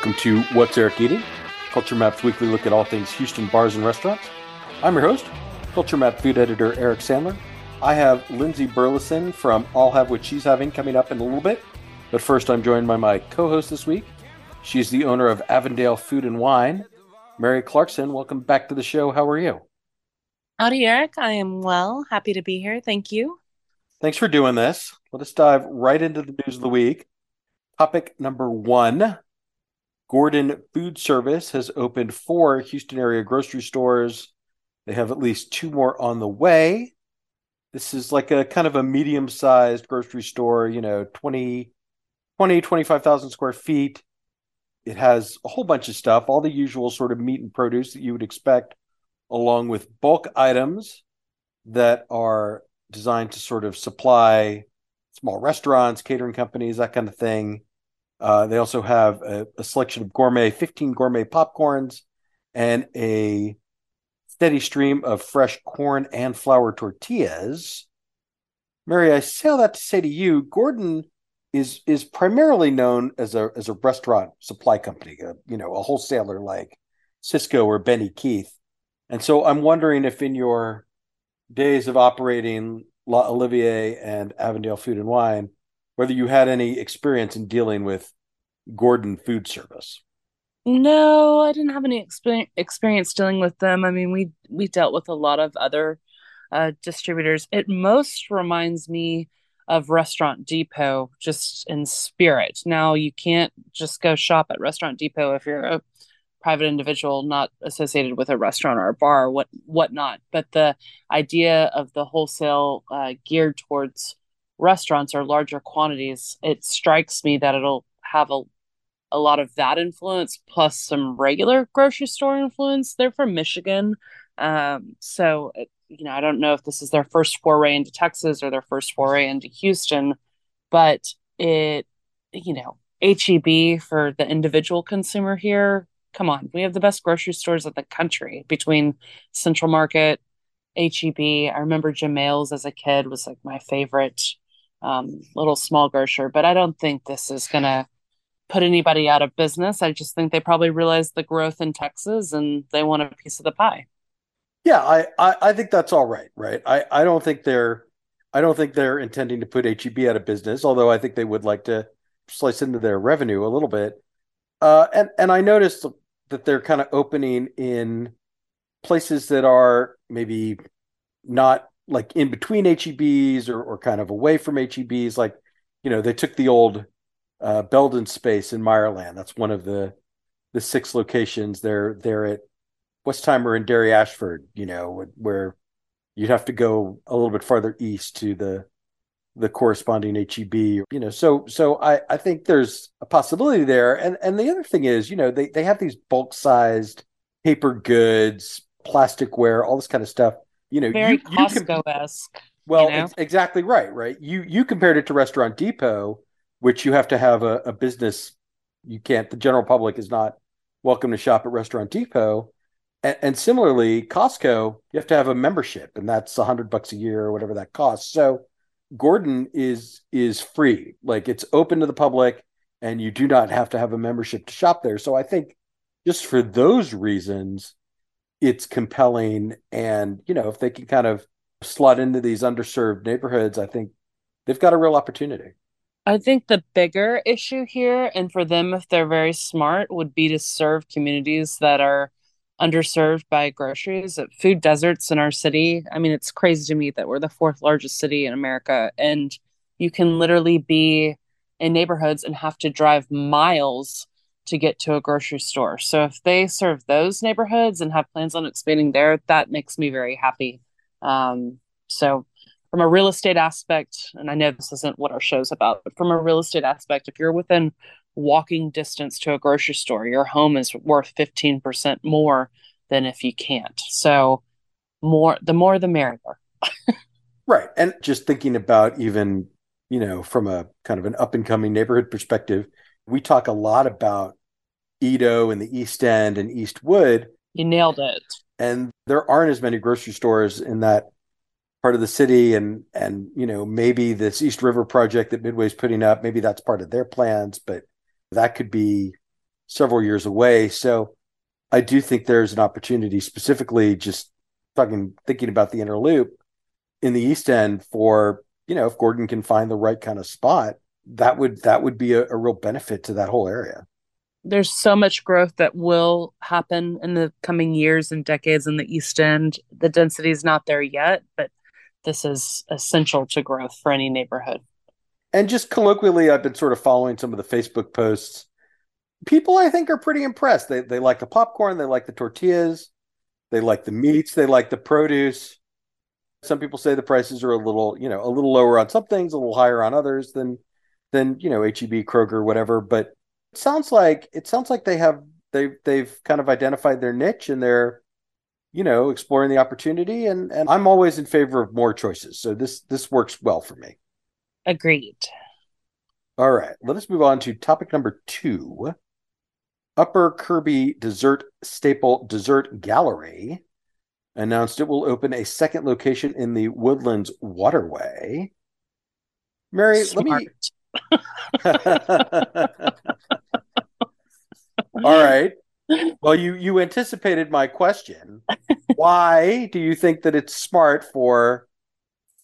Welcome to What's Eric Eating? Culture Map's weekly look at all things Houston bars and restaurants. I'm your host, Culture Map food editor Eric Sandler. I have Lindsay Burleson from I'll Have What She's Having coming up in a little bit. But first, I'm joined by my co host this week. She's the owner of Avondale Food and Wine. Mary Clarkson, welcome back to the show. How are you? Howdy, Eric. I am well. Happy to be here. Thank you. Thanks for doing this. Let us dive right into the news of the week. Topic number one Gordon Food Service has opened four Houston area grocery stores. They have at least two more on the way. This is like a kind of a medium sized grocery store, you know, 20, 20 25,000 square feet. It has a whole bunch of stuff, all the usual sort of meat and produce that you would expect, along with bulk items that are designed to sort of supply small restaurants, catering companies, that kind of thing. Uh, they also have a, a, selection of gourmet, 15 gourmet popcorns, and a steady stream of fresh corn and flour tortillas. Mary, I say all that to say to you, Gordon is is primarily known as a as a restaurant supply company, a, you know, a wholesaler like Sysco or Benny Keith. And so I'm wondering if in your days of operating L'Olivier and Avondale Food and Wine, whether you had any experience in dealing with Gordon Food Service. No, I didn't have any experience dealing with them. I mean, we we dealt with a lot of other uh, distributors. It most reminds me of Restaurant Depot, just in spirit. Now, you can't just go shop at Restaurant Depot if you're a private individual not associated with a restaurant or a bar what whatnot. But the idea of the wholesale uh, geared towards restaurants or larger quantities, it strikes me that it'll have a a lot of that influence plus some regular grocery store influence. They're from Michigan. Um, so, you know, I don't know if this is their first foray into Texas or their first foray into Houston, but it, you know, HEB for the individual consumer here. Come on, we have the best grocery stores in the country between Central Market, HEB. I remember Jamail's as a kid was like my favorite um, little small grocer, but I don't think this is going to put anybody out of business. I just think they probably realize the growth in Texas and they want a piece of the pie. Yeah, I, I, I think that's all right, right? I, I don't think they're I don't think they're intending to put HEB out of business, although I think they would like to slice into their revenue a little bit. Uh, and and I noticed that they're kind of opening in places that are maybe not like in between HEBs or, or kind of away from HEBs. Like, you know, they took the old uh, Belden Space in Meyerland. That's one of the the six locations. They're they're at Westheimer and Dairy Ashford. You know where you'd have to go a little bit farther east to the the corresponding HEB. You know, so so I I think there's a possibility there. And and the other thing is, you know, they they have these bulk sized paper goods, plasticware, all this kind of stuff. You know, very Costco esque. Well, you know? exactly right, right. You you compared it to Restaurant Depot, which you have to have a, a business. You can't. The general public is not welcome to shop at Restaurant Depot. And, and similarly, Costco, you have to have a membership, and that's a hundred bucks a year or whatever that costs. So Gordon is is free, like it's open to the public, and you do not have to have a membership to shop there. So I think just for those reasons, it's compelling. And you know, if they can kind of slot into these underserved neighborhoods, I think they've got a real opportunity. I think the bigger issue here, and for them, if they're very smart, would be to serve communities that are underserved by groceries. Uh, food deserts in our city. I mean, it's crazy to me that we're the fourth largest city in America, and you can literally be in neighborhoods and have to drive miles to get to a grocery store. So if they serve those neighborhoods and have plans on expanding there, that makes me very happy. Um, so from a real estate aspect, and I know this isn't what our show's about, but from a real estate aspect, if you're within walking distance to a grocery store, your home is worth 15% more than if you can't. So more the more the merrier. right. And just thinking about even, you know, from a kind of an up and coming neighborhood perspective, we talk a lot about EaDo and the East End and Eastwood. You nailed it. And there aren't as many grocery stores in that part of the city and and you know maybe this east river project that midway's putting up maybe that's part of their plans but that could be several years away. So I do think there's an opportunity, specifically just fucking thinking about the inner loop in the East End for you know if Gordon can find the right kind of spot, that would that would be a, a real benefit to that whole area. There's so much growth that will happen in the coming years and decades in the East End. The density is not there yet, but this is essential to growth for any neighborhood. And just colloquially, I've been sort of following some of the Facebook posts. People, I think, are pretty impressed. They they like the popcorn, they like the tortillas, they like the meats, they like the produce. Some people say the prices are a little, you know, a little lower on some things, a little higher on others than than you know HEB, Kroger, whatever. But it sounds like it sounds like they have they they've kind of identified their niche and they're you know exploring the opportunity and and I'm always in favor of more choices. So this this works well for me. Agreed. All right, let us move on to topic number two. Upper Kirby Dessert Staple Dessert Gallery announced it will open a second location in the Woodlands Waterway. Mary, Smart. let me. All right. Well, you you anticipated my question. Why do you think that it's smart for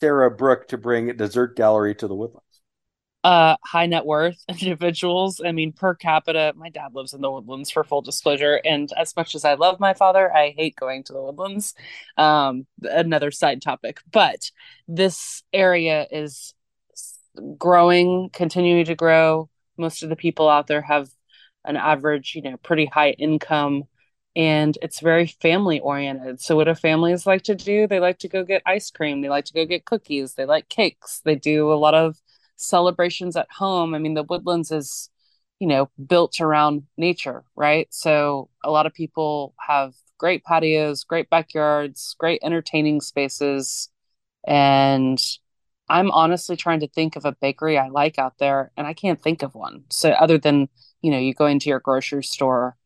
Sarah Brooke to bring a dessert gallery to the Woodlands? uh high net worth individuals. I mean, per capita, my dad lives in the woodlands for full disclosure. And as much as I love my father, I hate going to the woodlands. Um, another side topic. But this area is growing, continuing to grow. Most of the people out there have an average, you know, pretty high income and it's very family oriented. So what do families like to do? They like to go get ice cream, they like to go get cookies, they like cakes. They do a lot of celebrations at home. I mean, the woodlands is, you know, built around nature, right? So a lot of people have great patios, great backyards, great entertaining spaces. And I'm honestly trying to think of a bakery I like out there, and I can't think of one. So other than, you know, you go into your grocery store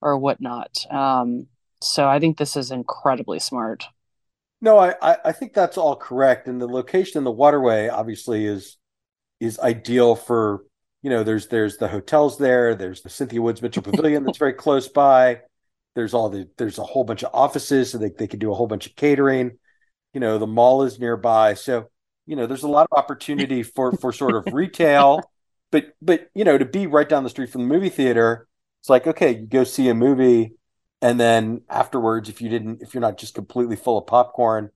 or whatnot. Um, so I think this is incredibly smart. No, I, I think that's all correct. And the location in the waterway obviously is is ideal for you know there's there's the hotels there there's the cynthia woods mitchell pavilion that's very close by there's all the there's a whole bunch of offices so they, they can do a whole bunch of catering you know the mall is nearby so you know there's a lot of opportunity for for sort of retail but but you know to be right down the street from the movie theater it's like okay you go see a movie and then afterwards if you didn't if you're not just completely full of popcorn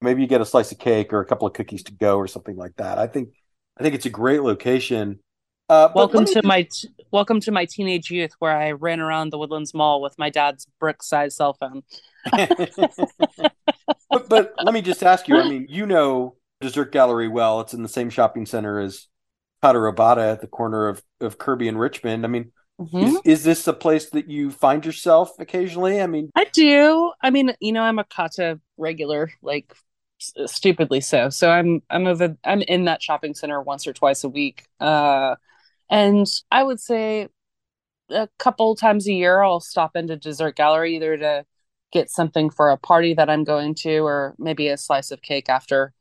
maybe you get a slice of cake or a couple of cookies to go or something like that i think I think it's a great location. Uh, welcome to my t- welcome to my teenage youth, where I ran around the Woodlands Mall with my dad's brick-sized cell phone. but, but let me just ask you. I mean, you know Dessert Gallery well. It's in the same shopping center as Kata Robata at the corner of of Kirby and Richmond. I mean, Mm-hmm. Is, is, this a place that you find yourself occasionally? I mean, I do. I mean, you know, I'm a Kata regular, like stupidly so. So I'm I'm over I'm in that shopping center once or twice a week. Uh and I would say a couple times a year I'll stop into dessert gallery either to get something for a party that I'm going to or maybe a slice of cake after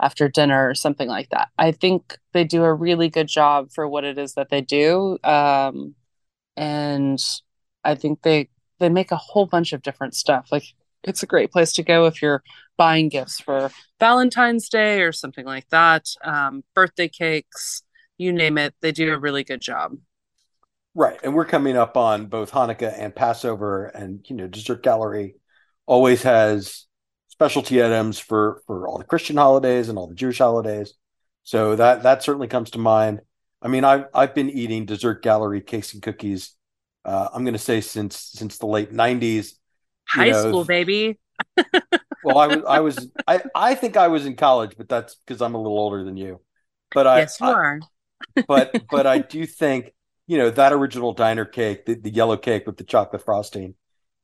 after dinner or something like that. I think they do a really good job for what it is that they do. Um and I think they they make a whole bunch of different stuff. Like it's a great place to go if you're buying gifts for Valentine's Day or something like that, um, birthday cakes, you name it. They do a really good job. Right. And we're coming up on both Hanukkah and Passover, and, you know, Dessert Gallery always has specialty items for for all the Christian holidays and all the Jewish holidays. So that that certainly comes to mind. I mean, I've I've been eating Dessert Gallery cakes and cookies. Uh, I'm going to say since since the late '90s. High know, school, baby. well, I was, I was, I, I think I was in college, but that's because I'm a little older than you. But I, yes, you I, are. but, but I do think, you know, that original diner cake, the, the yellow cake with the chocolate frosting,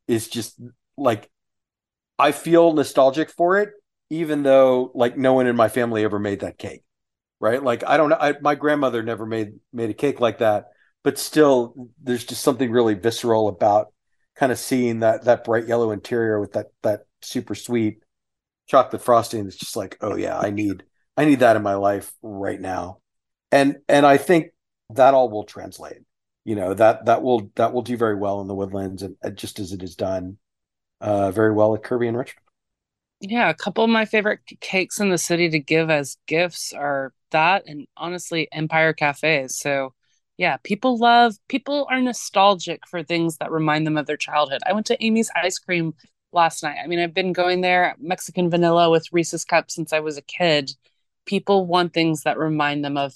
is just like, I feel nostalgic for it, even though like no one in my family ever made that cake, right? Like I don't know, I, my grandmother never made made a cake like that, but still, there's just something really visceral about kind of seeing that that bright yellow interior with that that super sweet chocolate frosting it's just like oh yeah i need i need that in my life right now and and i think that all will translate you know that that will that will do very well in the woodlands and just as it is done uh, very well at kirby and richmond. Yeah a couple of my favorite cakes in the city to give as gifts are that and honestly empire cafes so yeah people love people are nostalgic for things that remind them of their childhood. I went to amy's ice cream last night. I mean i've been going there mexican vanilla with reese's cups since i was a kid. People want things that remind them of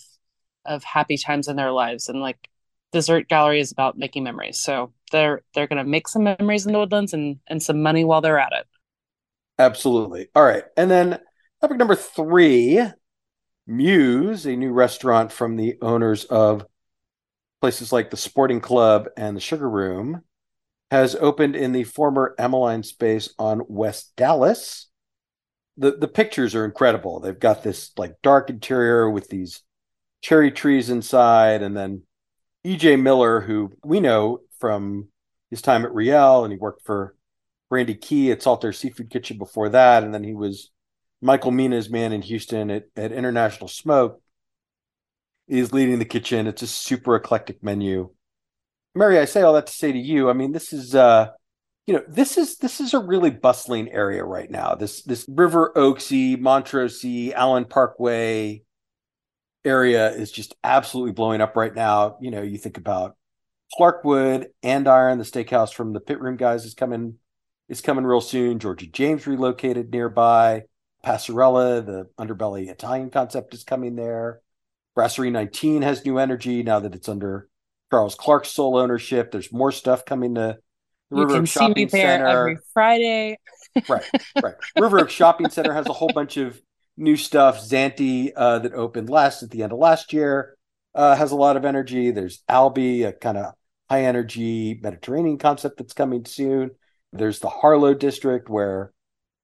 of happy times in their lives and like dessert gallery is about making memories so they're they're going to make some memories in the woodlands and and some money while they're at it absolutely all right and then topic number three muse a new restaurant from the owners of places like the sporting club and the sugar room has opened in the former Emmaline space on West Dallas. The the pictures are incredible. They've got this like dark interior with these cherry trees inside, and then EJ Miller, who we know from his time at Riel, and he worked for Randy Key at Saltaire Seafood Kitchen before that, and then he was Michael Mina's man in Houston at, at International Smoke. Is leading the kitchen. It's a super eclectic menu. Mary, I say all that to say to you, I mean, this is uh you know, this is this is a really bustling area right now. This this River Oaksy, Montrose, Allen Parkway, area is just absolutely blowing up right now. You know, you think about Clarkwood, Andiron, the steakhouse from the pit room guys is coming is coming real soon. Georgia James relocated nearby. Passarella, the underbelly Italian concept is coming there. Brasserie 19 has new energy now that it's under Charles Clark's sole ownership. There's more stuff coming to the River Oak Shopping Center every Friday. right, right. River Oak Shopping Center has a whole bunch of new stuff. Zante uh, that opened last at the end of last year uh, has a lot of energy. There's Albi, a kind of high energy Mediterranean concept that's coming soon. There's the Harlow district where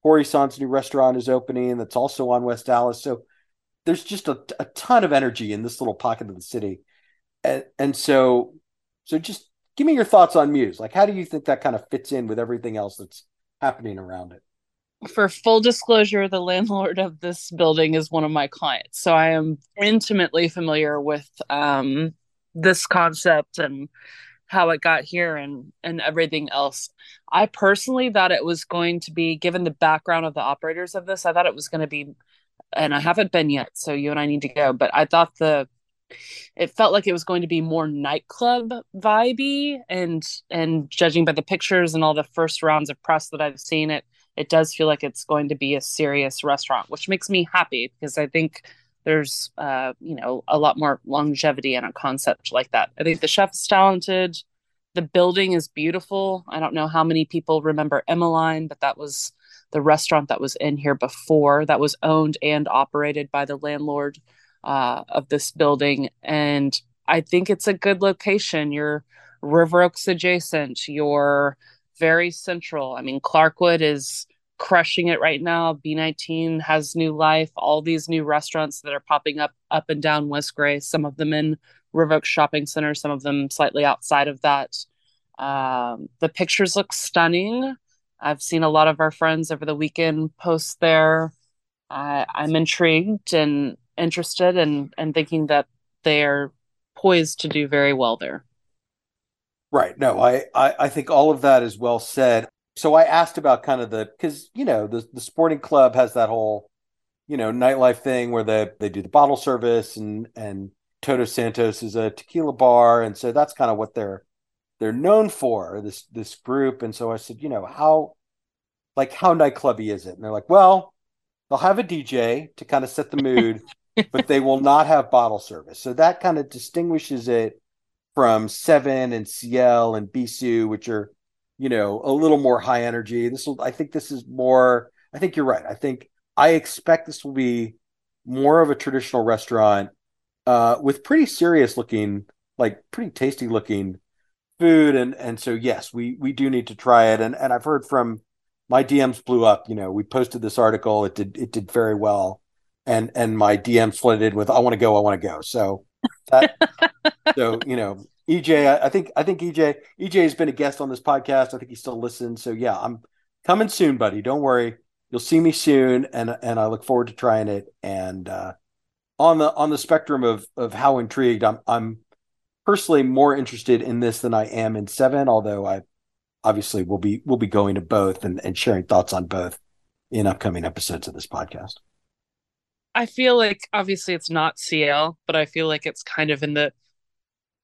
Horizon's new restaurant is opening. That's also on West Dallas. So there's just a, a ton of energy in this little pocket of the city, and, and so so just give me your thoughts on Muse. Like, how do you think that kind of fits in with everything else that's happening around it? For full disclosure, the landlord of this building is one of my clients. So I am intimately familiar with um, this concept and how it got here and and everything else. I personally thought it was going to be given the background of the operators of this, I thought it was going to be and I haven't been yet, so you and I need to go, but I thought the it felt like it was going to be more nightclub vibey and and judging by the pictures and all the first rounds of press that I've seen it it does feel like it's going to be a serious restaurant, which makes me happy because I think there's uh, you know a lot more longevity in a concept like that. I think the chef is talented. The building is beautiful. I don't know how many people remember Emmaline, but that was the restaurant that was in here before that was owned and operated by the landlord uh, of this building. And I think it's a good location. You're River Oaks adjacent. You're very central. I mean, Clarkwood is crushing it right now. B19 has new life. All these new restaurants that are popping up up and down West Gray, some of them in River Shopping Center, some of them slightly outside of that. Um, the pictures look stunning. I've seen a lot of our friends over the weekend post there. I'm intrigued and interested and, and thinking that they're poised to do very well there. Right. No, I, I, I think all of that is well said. So I asked about kind of the because you know the the sporting club has that whole you know nightlife thing where they they do the bottle service and and Todos Santos is a tequila bar. And so that's kind of what they're they're known for this this group. And so I said you know how like how nightclubby is it? And they're like well they'll have a DJ to kind of set the mood but they will not have bottle service. So that kind of distinguishes it from Seven and CL and Bisou, which are, you know, a little more high energy. This will, I think, this is more. I think you're right. I think I expect this will be more of a traditional restaurant uh, with pretty serious looking, like pretty tasty looking food, and and so yes, we we do need to try it. And and I've heard from my DMs blew up. You know, we posted this article. It did it did very well, and and my DMs flooded with I want to go, I want to go. So that, so you know, EJ, I, I, think I think EJ EJ has been a guest on this podcast. I think he still listens. So yeah, I'm coming soon, buddy. Don't worry. You'll see me soon, and and I look forward to trying it. And uh, on the on the spectrum of of how intrigued I'm I'm personally more interested in this than I am in seven, although I obviously will be will be going to both and, and sharing thoughts on both in upcoming episodes of this podcast. I feel like obviously it's not CL, but I feel like it's kind of in the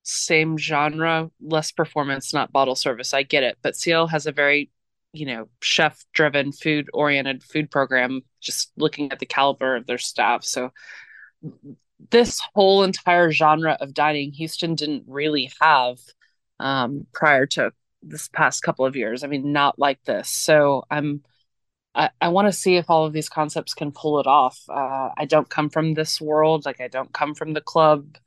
same genre, less performance, not bottle service. I get it, but CL has a very, you know, chef driven, food oriented food program, just looking at the caliber of their staff. So this whole entire genre of dining, Houston didn't really have um, prior to this past couple of years. I mean, not like this. So I'm I, I want to see if all of these concepts can pull it off. Uh, I don't come from this world. Like I don't come from the club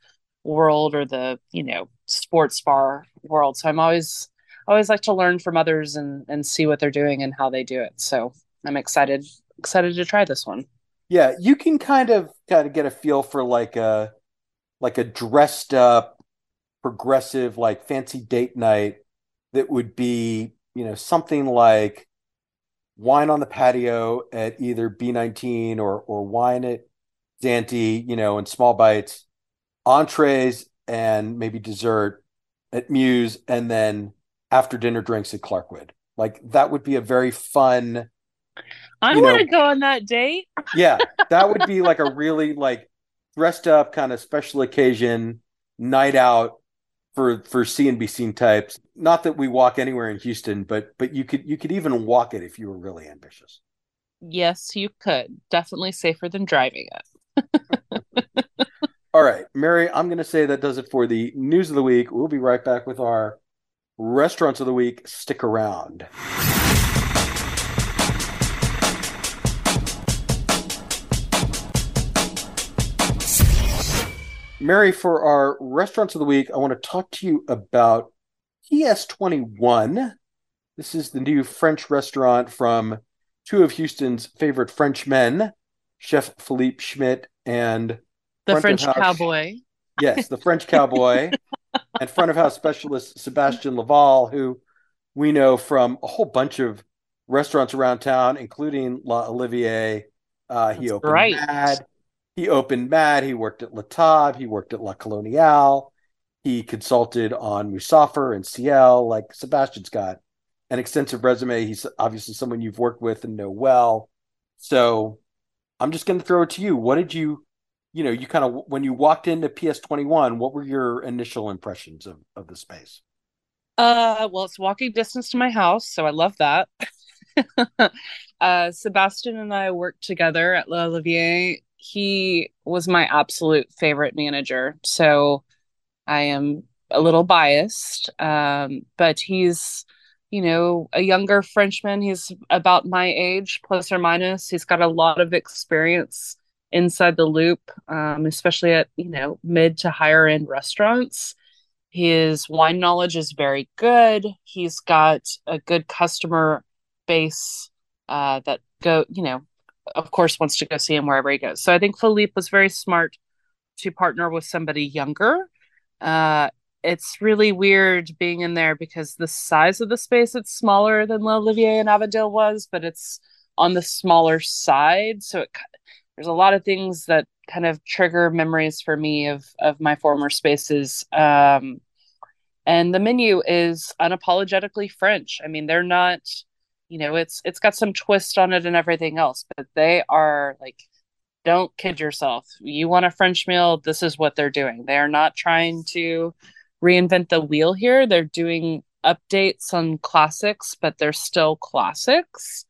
world or the, you know, sports bar world. So I'm always, always like to learn from others and, and see what they're doing and how they do it. So I'm excited, excited to try this one. Yeah. You can kind of, kind of get a feel for like a, like a dressed up progressive, like fancy date night that would be, you know, something like wine on the patio at either B19 or or wine at Zante, you know, in small bites, entrees and maybe dessert at Muse, and then after dinner drinks at Clarkwood. Like that would be a very fun. I want to go on that date. yeah, that would be like a really like dressed up kind of special occasion night out for for CNBC types. Not that we walk anywhere in Houston, but but you could you could even walk it if you were really ambitious. Yes, you could. Definitely safer than driving it. All right, Mary, I'm going to say that does it for the news of the week. We'll be right back with our restaurants of the week. Stick around. Mary, for our restaurants of the week, I want to talk to you about PS21. This is the new French restaurant from two of Houston's favorite Frenchmen, Chef Philippe Schmit and the French cowboy. Yes, the French cowboy and front of house specialist Sebastian Laval, who we know from a whole bunch of restaurants around town, including L'Olivier. Uh, he That's opened right. Mad. He opened Mad. He worked at La Table. He worked at La Coloniale. He consulted on Musafir and CL. Like Sebastian's got an extensive resume. He's obviously someone you've worked with and know well. So I'm just going to throw it to you. What did you, you know, you kind of when you walked into PS21, what were your initial impressions of of the space? Uh, well, it's walking distance to my house, so I love that. uh, Sebastian and I worked together at L'Olivier he was my absolute favorite manager. So I am a little biased, um, but he's, you know, a younger Frenchman. He's about my age, plus or minus. He's got a lot of experience inside the loop, um, especially at, you know, mid to higher end restaurants. His wine knowledge is very good. He's got a good customer base uh, that go, you know, of course, wants to go see him wherever he goes. So I think Philippe was very smart to partner with somebody younger. Uh, it's really weird being in there because the size of the space it's smaller than L'Olivier and Avondale was, but it's on the smaller side. So it, there's a lot of things that kind of trigger memories for me of of my former spaces. Um, and the menu is unapologetically French. I mean, they're not you know it's it's got some twist on it and everything else but they are like don't kid yourself. You want a french meal this is what they're doing. They are not trying to reinvent the wheel here. They're doing updates on classics but they're still classics.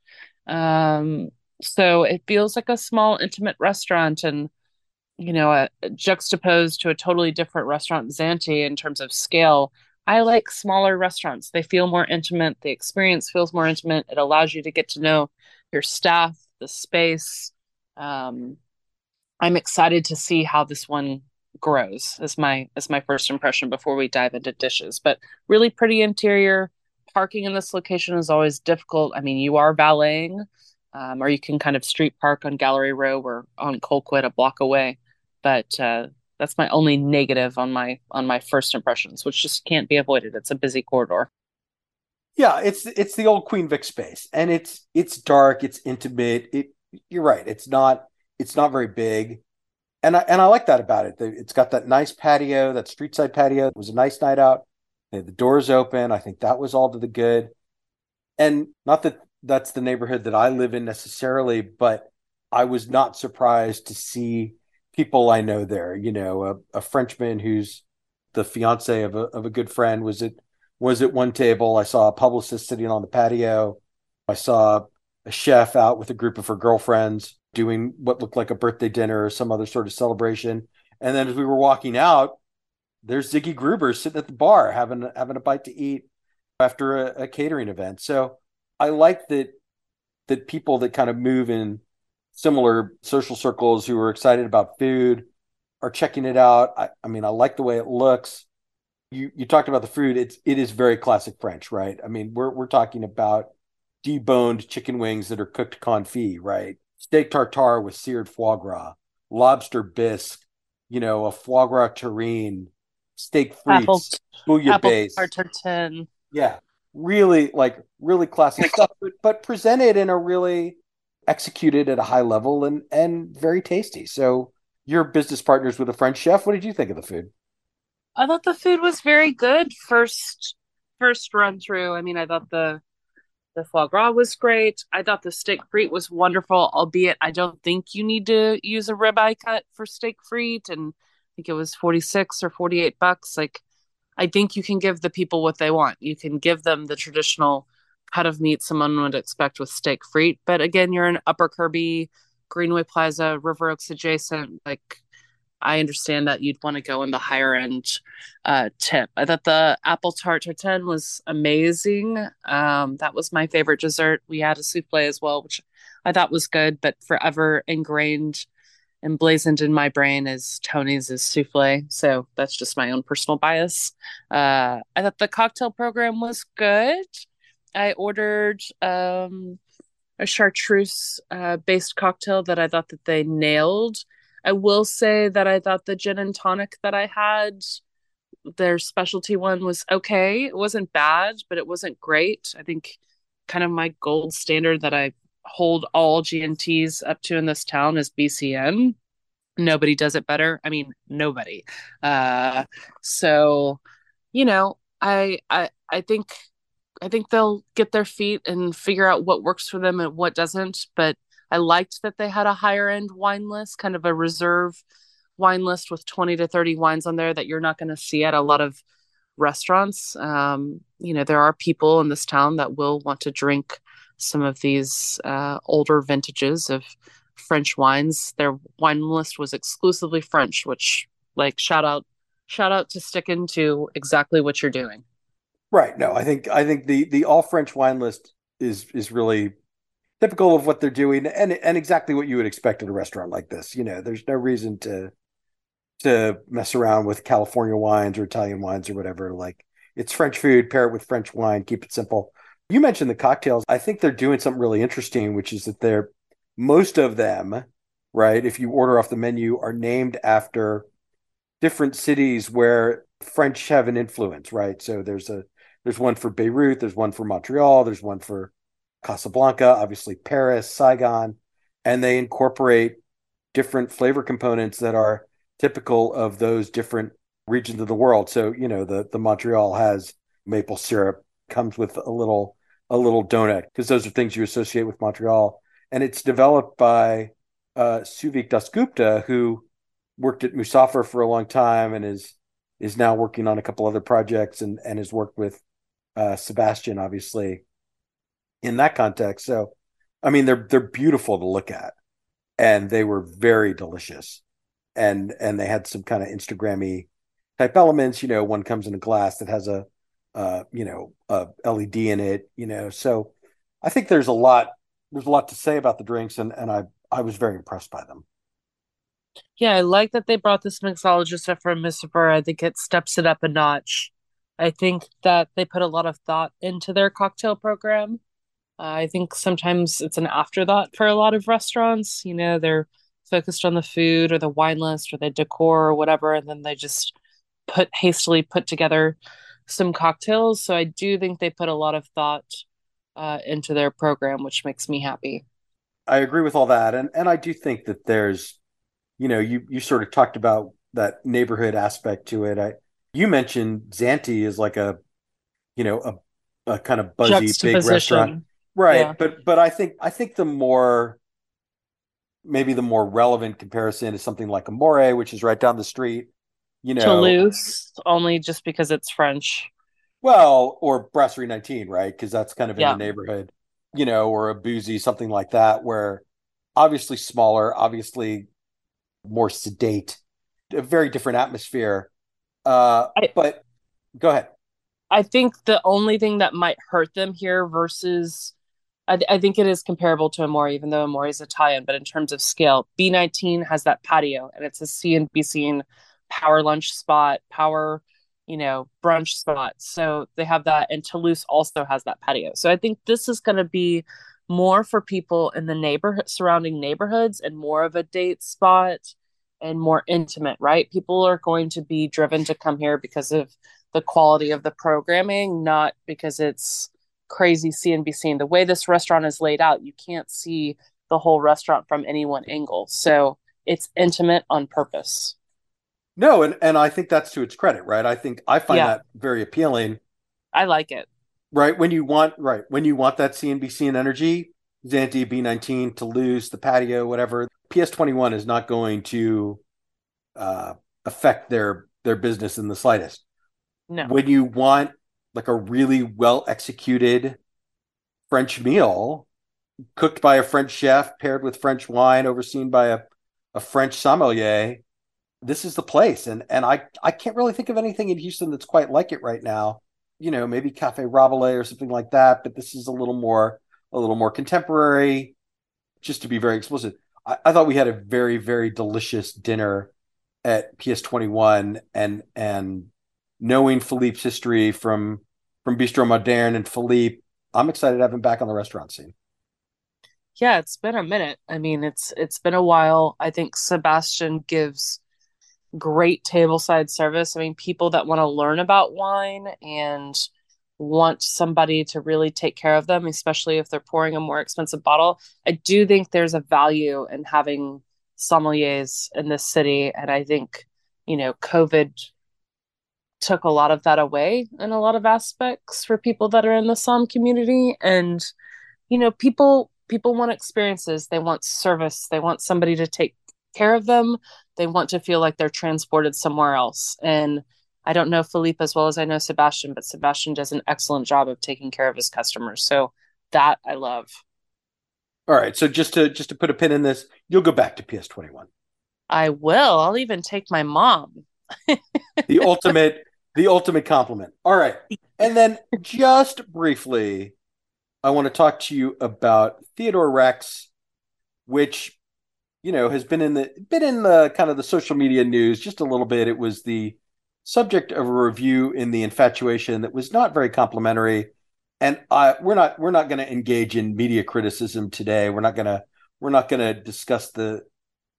Um so it feels like a small intimate restaurant and you know a, juxtaposed to a totally different restaurant zante in terms of scale I like smaller restaurants. They feel more intimate. The experience feels more intimate. It allows you to get to know your staff, the space. Um, I'm excited to see how this one grows as my as my first impression before we dive into dishes. But really pretty interior. Parking in this location is always difficult. I mean, you are valeting, um, or you can kind of street park on Gallery Row or on Colquitt a block away. But uh, that's my only negative on my on my first impressions, which just can't be avoided. It's a busy corridor. Yeah, it's it's the old Queen Vic space, and it's it's dark, it's intimate. It you're right. It's not it's not very big. and I and I like that about it. It's got that nice patio, that street side patio. It was a nice night out. The doors open. I think that was all to the good. And not that that's the neighborhood that I live in necessarily, but I was not surprised to see people I know there. You know, a, a Frenchman who's the fiance of a of a good friend was at was at one table. I saw a publicist sitting on the patio. I saw a chef out with a group of her girlfriends doing what looked like a birthday dinner or some other sort of celebration. And then as we were walking out, there's Ziggy Gruber sitting at the bar having having a bite to eat after a, a catering event. So I like that that people that kind of move in similar social circles who are excited about food are checking it out. I, I mean, I like the way it looks. You you talked about the food. It's it is very classic French, right? I mean, we're we're talking about deboned chicken wings that are cooked confit, right? Steak tartare with seared foie gras, lobster bisque, you know, a foie gras terrine, steak frites, bouillabaisse, tartare. Yeah, really like really classic stuff, but, but presented in a really executed at a high level and and very tasty. So you're business partners with a French chef. What did you think of the food? I thought the food was very good first first run through. I mean, I thought the the foie gras was great. I thought the steak frite was wonderful, albeit I don't think you need to use a ribeye cut for steak frite. And I think it was 46 or 48 bucks. Like, I think you can give the people what they want. You can give them the traditional cut of meat someone would expect with steak frite. But again, you're in Upper Kirby, Greenway Plaza, River Oaks adjacent. Like, I understand that you'd want to go in the higher end uh, tip. I thought the apple tart tartine was amazing. Um, that was my favorite dessert. We had a souffle as well, which I thought was good, but forever ingrained emblazoned in my brain is Tony's is souffle. So that's just my own personal bias. Uh, I thought the cocktail program was good. I ordered um, a chartreuse uh, based cocktail that I thought that they nailed. I will say that I thought the gin and tonic that I had, their specialty one was okay. It wasn't bad, but it wasn't great. I think kind of my gold standard that I hold all GNTs up to in this town is BCN. Nobody does it better. I mean, nobody. Uh, so, you know, I I I think I think they'll get their feet and figure out what works for them and what doesn't. But I liked that they had a higher end wine list, kind of a reserve wine list with 20 to 30 wines on there that you're not going to see at a lot of restaurants. Um, you know, there are people in this town that will want to drink some of these uh, older vintages of French wines. Their wine list was exclusively French, which, like, shout out, shout out to sticking to exactly what you're doing. Right. No, I think I think the the all French wine list is is really typical of what they're doing and and exactly what you would expect at a restaurant like this. You know, there's no reason to to mess around with California wines or Italian wines or whatever. Like it's French food, pair it with French wine, keep it simple. You mentioned the cocktails. I think they're doing something really interesting, which is that they're most of them, right? If you order off the menu, are named after different cities where French have an influence, right? So there's a there's one for Beirut, there's one for Montreal, there's one for Casablanca, obviously Paris, Saigon, and they incorporate different flavor components that are typical of those different regions of the world. So, you know, the the Montreal has maple syrup, comes with a little a little donut because those are things you associate with Montreal. And it's developed by uh, Souvik Dasgupta, who worked at Musafir for a long time and is is now working on a couple other projects and and has worked with uh, Sebastian, obviously, in that context. So, I mean, they're they're beautiful to look at, and they were very delicious, and and they had some kind of Instagrammy type elements. You know, one comes in a glass that has a, uh, you know, a LED in it. You know, so I think there's a lot there's a lot to say about the drinks, and and I I was very impressed by them. Yeah, I like that they brought this mixologist up from Musafir. I think it steps it up a notch. I think that they put a lot of thought into their cocktail program. Uh, I think sometimes it's an afterthought for a lot of restaurants. You know, they're focused on the food or the wine list or the decor or whatever, and then they just put hastily put together some cocktails. So I do think they put a lot of thought uh, into their program, which makes me happy. I agree with all that, and and I do think that there's you know, you you sort of talked about that neighborhood aspect to it. I you mentioned Zante is like a, you know, a, a kind of buzzy big restaurant, right? Yeah. But but I think I think the more maybe the more relevant comparison is something like Amore, which is right down the street. You know, Toulouse, only just because it's French. Well, or Brasserie 19, right? Because that's kind of in yeah. the neighborhood, you know, or a boozy, something like that, where obviously smaller, obviously more sedate, a very different atmosphere. Uh, I, but go ahead. I think the only thing that might hurt them here versus, I, I think it is comparable to Amore, even though Amore is Italian, but in terms of scale, B19 has that patio and it's a C and B scene power lunch spot, power, you know, brunch spot. So they have that. And Toulouse also has that patio. So I think this is going to be more for people in the neighborhood surrounding neighborhoods and more of a date spot and more intimate, right? People are going to be driven to come here because of the quality of the programming, not because it's crazy CNBC. And the way this restaurant is laid out, you can't see the whole restaurant from any one angle. So it's intimate on purpose. No, and, and I think that's to its credit, right? I think I find yeah. that very appealing. I like it right when you want right when you want that CNBC and energy, Zante B19 Toulouse the patio, whatever. PS21 is not going to uh, affect their their business in the slightest. No. When you want like a really well executed French meal cooked by a French chef paired with French wine overseen by a, a French sommelier, this is the place. And and I I can't really think of anything in Houston that's quite like it right now you know, maybe Cafe Rabelais or something like that, but this is a little more a little more contemporary. Just to be very explicit, I, I thought we had a very very delicious dinner at PS Twenty One, and and knowing Philippe's history from from Bistro Moderne and Philippe, I'm excited to have him back on the restaurant scene. Yeah, it's been a minute. I mean, it's it's been a while. I think Sebastian gives great tableside service. I mean, people that want to learn about wine and want somebody to really take care of them, especially if they're pouring a more expensive bottle. I do think there's a value in having sommeliers in this city. And I think, you know, COVID took a lot of that away in a lot of aspects for people that are in the Som community. And, you know, people people want experiences, they want service, they want somebody to take care of them. They want to feel like they're transported somewhere else. And I don't know Philippe as well as I know Sebastian, but Sebastian does an excellent job of taking care of his customers. So that I love. All right. So just to just to put a pin in this, you'll go back to PS21. I will. I'll even take my mom. the ultimate the ultimate compliment. All right. And then just briefly, I want to talk to you about Theodore Rex, which you know has been in the been in the kind of the social media news just a little bit. It was the subject of a review in the Infatuation that was not very complimentary, and uh, we're not we're not going to engage in media criticism today. We're not gonna we're not going to discuss the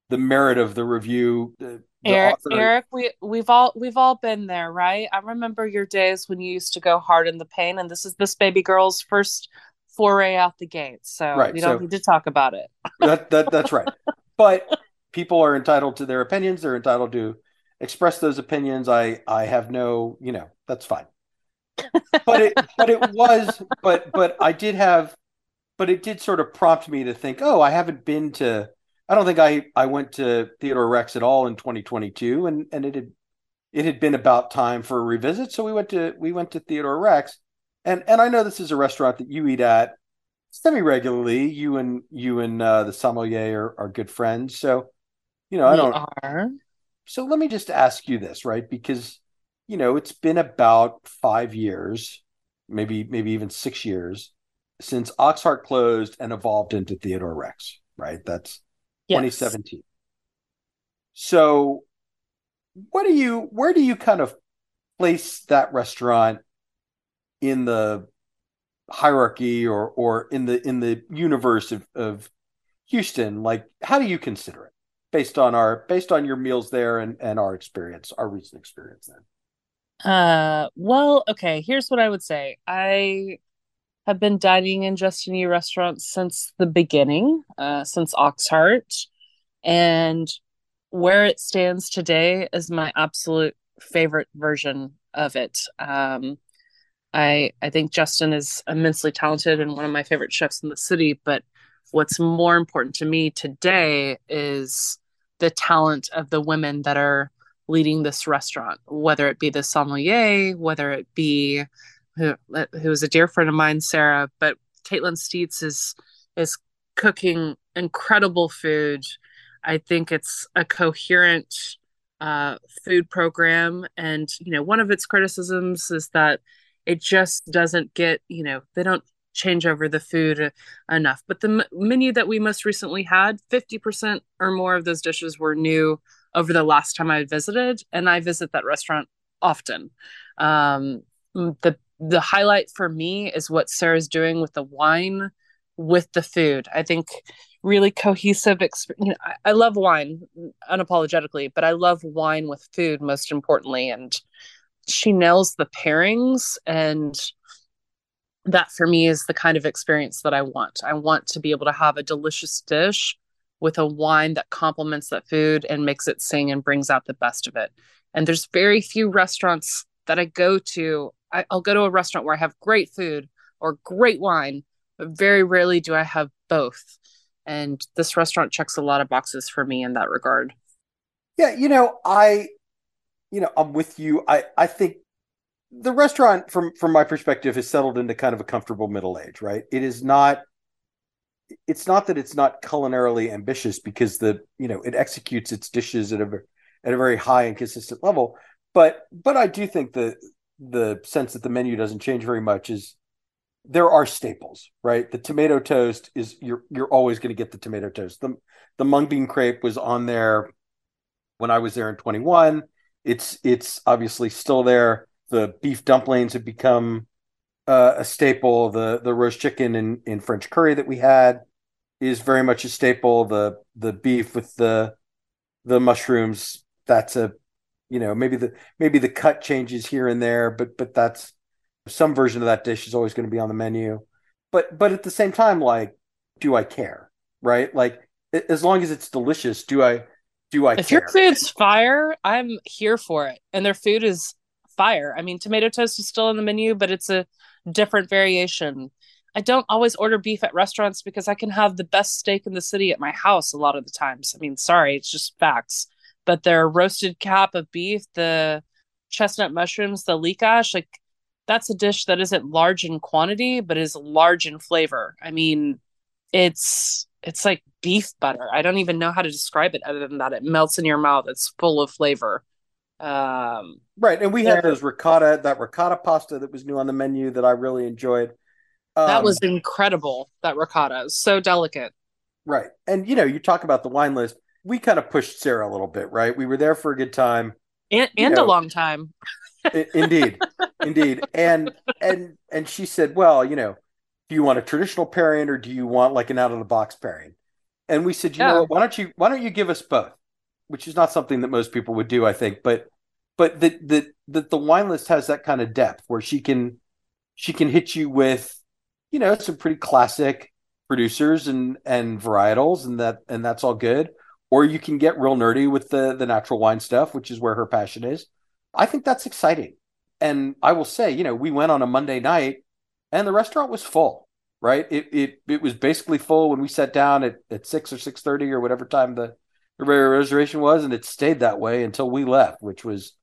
the merit of the review. The, the Eric, author. Eric, we we've all we've all been there, right? I remember your days when you used to go hard in the pain, and this is this baby girl's first foray out the gate. So right, we don't so need to talk about it. that, that that's right but people are entitled to their opinions. They're entitled to express those opinions. I I have no, you know, that's fine. But it but it was but but I did have but it did sort of prompt me to think, oh, I haven't been to I don't think I I went to Theodore Rex at all in 2022 and and it had it had been about time for a revisit, so we went to we went to Theodore Rex. And and I know this is a restaurant that you eat at semi regularly. You and you and uh, the sommelier are, are good friends, so you know I don't. Are. So let me just ask you this, right? Because you know it's been about five years, maybe maybe even six years since Oxheart closed and evolved into Theodore Rex, right? That's yes. 2017. So, what do you? Where do you kind of place that restaurant in the hierarchy or or in the in the universe of, of Houston, like how do you consider it based on our based on your meals there and, and our experience, our recent experience then? Uh well, okay, here's what I would say. I have been dining in Justin Yu restaurants since the beginning, uh, since Oxheart. And where it stands today is my absolute favorite version of it. Um, I I think Justin is immensely talented and one of my favorite chefs in the city. But what's more important to me today is the talent of the women that are leading this restaurant, whether it be the sommelier, whether it be who who is a dear friend of mine, Sarah, but Kaitlin Steets is is cooking incredible food. I think it's a coherent uh, food program, and you know, one of its criticisms is that it just doesn't get you know they don't change over the food enough. But the m- menu that we most recently had, fifty percent or more of those dishes were new over the last time I visited, and I visit that restaurant often. Um, the the highlight for me is what Sarah's doing with the wine with the food. I think really cohesive exp- you know, I, I love wine unapologetically, but I love wine with food most importantly and she nails the pairings and that for me is the kind of experience that I want. I want to be able to have a delicious dish with a wine that complements that food and makes it sing and brings out the best of it. And there's very few restaurants that I go to. I, will go to a restaurant where I have great food or great wine, but very rarely do I have both. And this restaurant checks a lot of boxes for me in that regard. Yeah, you know, I, you know, I'm with you. I, I think the restaurant, from from my perspective, has settled into kind of a comfortable middle age. Right? It is not it's not that it's not culinarily ambitious because the you know it executes its dishes at a at a very high and consistent level but but i do think the the sense that the menu doesn't change very much is there are staples right the tomato toast is you're you're always going to get the tomato toast the the mung bean crepe was on there when i was there in 21 it's it's obviously still there the beef dumplings have become uh, a staple. The the roast chicken in, in French curry that we had is very much a staple. The the beef with the the mushrooms that's a you know maybe the maybe the cut changes here and there, but but that's some version of that dish is always going to be on the menu. But but at the same time, like, do I care? Right? Like, as long as it's delicious, do I do I? If care? your food's fire, I'm here for it, and their food is fire. I mean, tomato toast is still on the menu, but it's a different variation. I don't always order beef at restaurants because I can have the best steak in the city at my house a lot of the times. I mean, sorry, it's just facts. But their roasted cap of beef, the chestnut mushrooms, the leekash, like that's a dish that isn't large in quantity, but is large in flavor. I mean, it's it's like beef butter. I don't even know how to describe it other than that. It melts in your mouth. It's full of flavor. Um, right, and we had those ricotta, that ricotta pasta that was new on the menu that I really enjoyed. Um, that was incredible. That ricotta is so delicate. Right, and you know, you talk about the wine list. We kind of pushed Sarah a little bit, right? We were there for a good time and, and know, a long time. indeed, indeed, and and and she said, "Well, you know, do you want a traditional pairing or do you want like an out of the box pairing?" And we said, "You yeah. know, what, why don't you why don't you give us both?" Which is not something that most people would do, I think. But but that that that the wine list has that kind of depth where she can she can hit you with you know some pretty classic producers and and varietals and that and that's all good. Or you can get real nerdy with the the natural wine stuff which is where her passion is. I think that's exciting. And i will say you know we went on a monday night and the restaurant was full right? It it, it was basically full when we sat down at, at 6 or 6.30 or whatever time the reservation was, and it stayed that way until we left, which was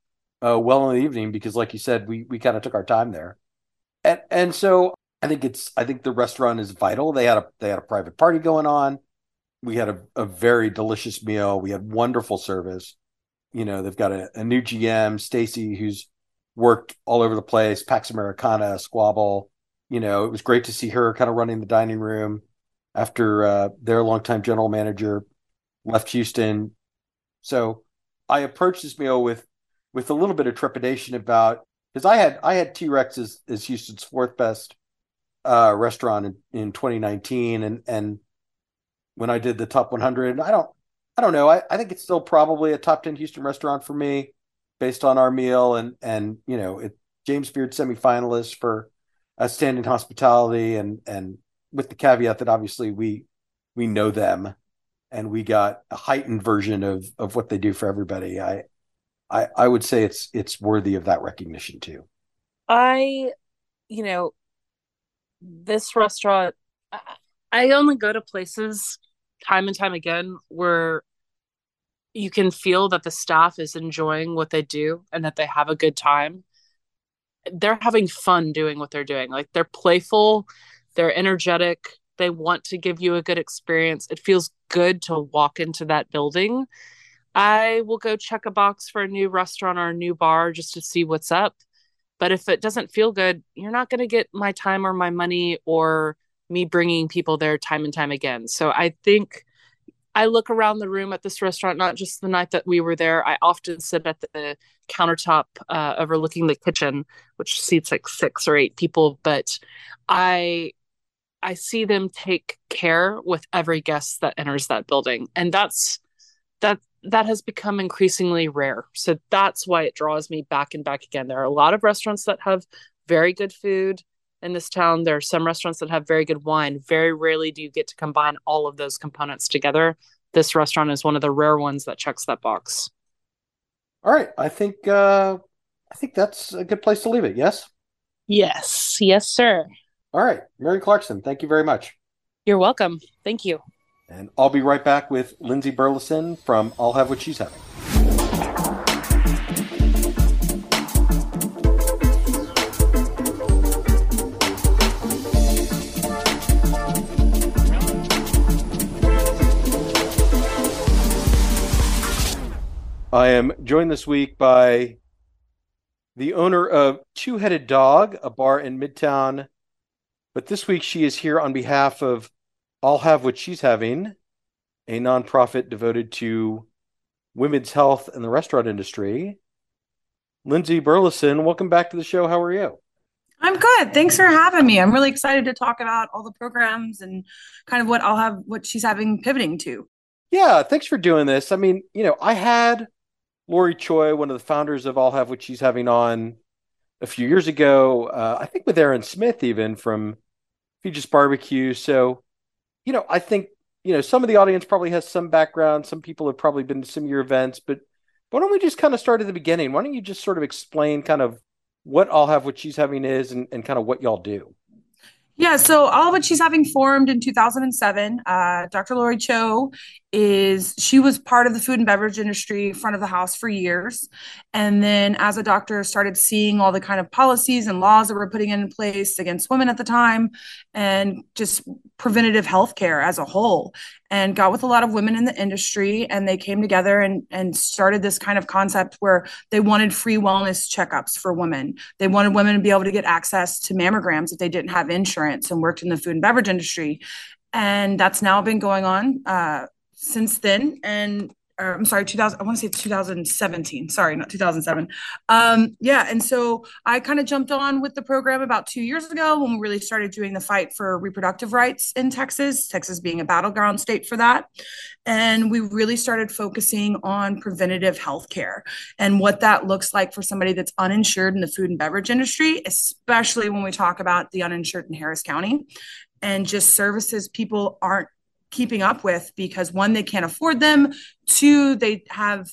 uh, well in the evening because, like you said, we we kind of took our time there, and and so I think it's I think the restaurant is vital. They had a they had a private party going on. We had a, a very delicious meal. We had wonderful service. You know, they've got a, a new GM, Stacy, who's worked all over the place, Pax Americana, Squabble. You know, it was great to see her kind of running the dining room after uh, their longtime general manager left Houston. So I approached this meal with with a little bit of trepidation about because I had I had T Rex as, as Houston's fourth best uh, restaurant in, in 2019, and and when I did the top 100, I don't I don't know. I, I think it's still probably a top 10 Houston restaurant for me based on our meal and and you know it James Beard semifinalist for a standing hospitality and and with the caveat that obviously we we know them and we got a heightened version of of what they do for everybody. I I, I would say it's it's worthy of that recognition too. I, you know, this restaurant, I only go to places time and time again where you can feel that the staff is enjoying what they do and that they have a good time. They're having fun doing what they're doing. Like they're playful, they're energetic, they want to give you a good experience. It feels good to walk into that building. I will go check a box for a new restaurant or a new bar just to see what's up. But if it doesn't feel good, you're not going to get my time or my money or me bringing people there time and time again. So I think I look around the room at this restaurant, not just the night that we were there. I often sit at the countertop uh, overlooking the kitchen, which seats like six or eight people. But I I see them take care with every guest that enters that building, and that's that that has become increasingly rare. So that's why it draws me back and back again. There are a lot of restaurants that have very good food in this town. There are some restaurants that have very good wine. Very rarely do you get to combine all of those components together. This restaurant is one of the rare ones that checks that box. All right, I think uh, I think that's a good place to leave it. Yes. Yes. Yes, sir. All right, Mary Clarkson. Thank you very much. You're welcome. Thank you. And I'll be right back with Lindsay Burleson from I'll Have What She's Having. I am joined this week by the owner of Two Headed Dog, a bar in Midtown. But this week she is here on behalf of I'll Have What She's Having, a nonprofit devoted to women's health and the restaurant industry. Lindsay Burleson, welcome back to the show. How are you? I'm good. Thanks for having me. I'm really excited to talk about all the programs and kind of what I'll have, what she's having pivoting to. Yeah, thanks for doing this. I mean, you know, I had Lori Choi, one of the founders of I'll Have What She's Having on a few years ago, uh, I think with Erin Smith, even from Feges Barbecue. So, you know, I think, you know, some of the audience probably has some background. Some people have probably been to some of your events, but why don't we just kind of start at the beginning? Why don't you just sort of explain kind of what I'll Have What She's Having is and, and kind of what y'all do? Yeah, so I'll have what she's having formed in 2007. Uh, Dr. Lori Choi is she was part of the food and beverage industry front of the house for years. And then as a doctor started seeing all the kind of policies and laws that were putting in place against women at the time and just preventative health care as a whole and got with a lot of women in the industry. And they came together and and started this kind of concept where they wanted free wellness checkups for women. They wanted women to be able to get access to mammograms if they didn't have insurance and worked in the food and beverage industry. And that's now been going on uh, since then and I'm sorry, 2000, I want to say 2017. Sorry, not 2007. Um, yeah. And so I kind of jumped on with the program about two years ago when we really started doing the fight for reproductive rights in Texas, Texas being a battleground state for that. And we really started focusing on preventative health care and what that looks like for somebody that's uninsured in the food and beverage industry, especially when we talk about the uninsured in Harris County and just services people aren't keeping up with because one they can't afford them. Two they have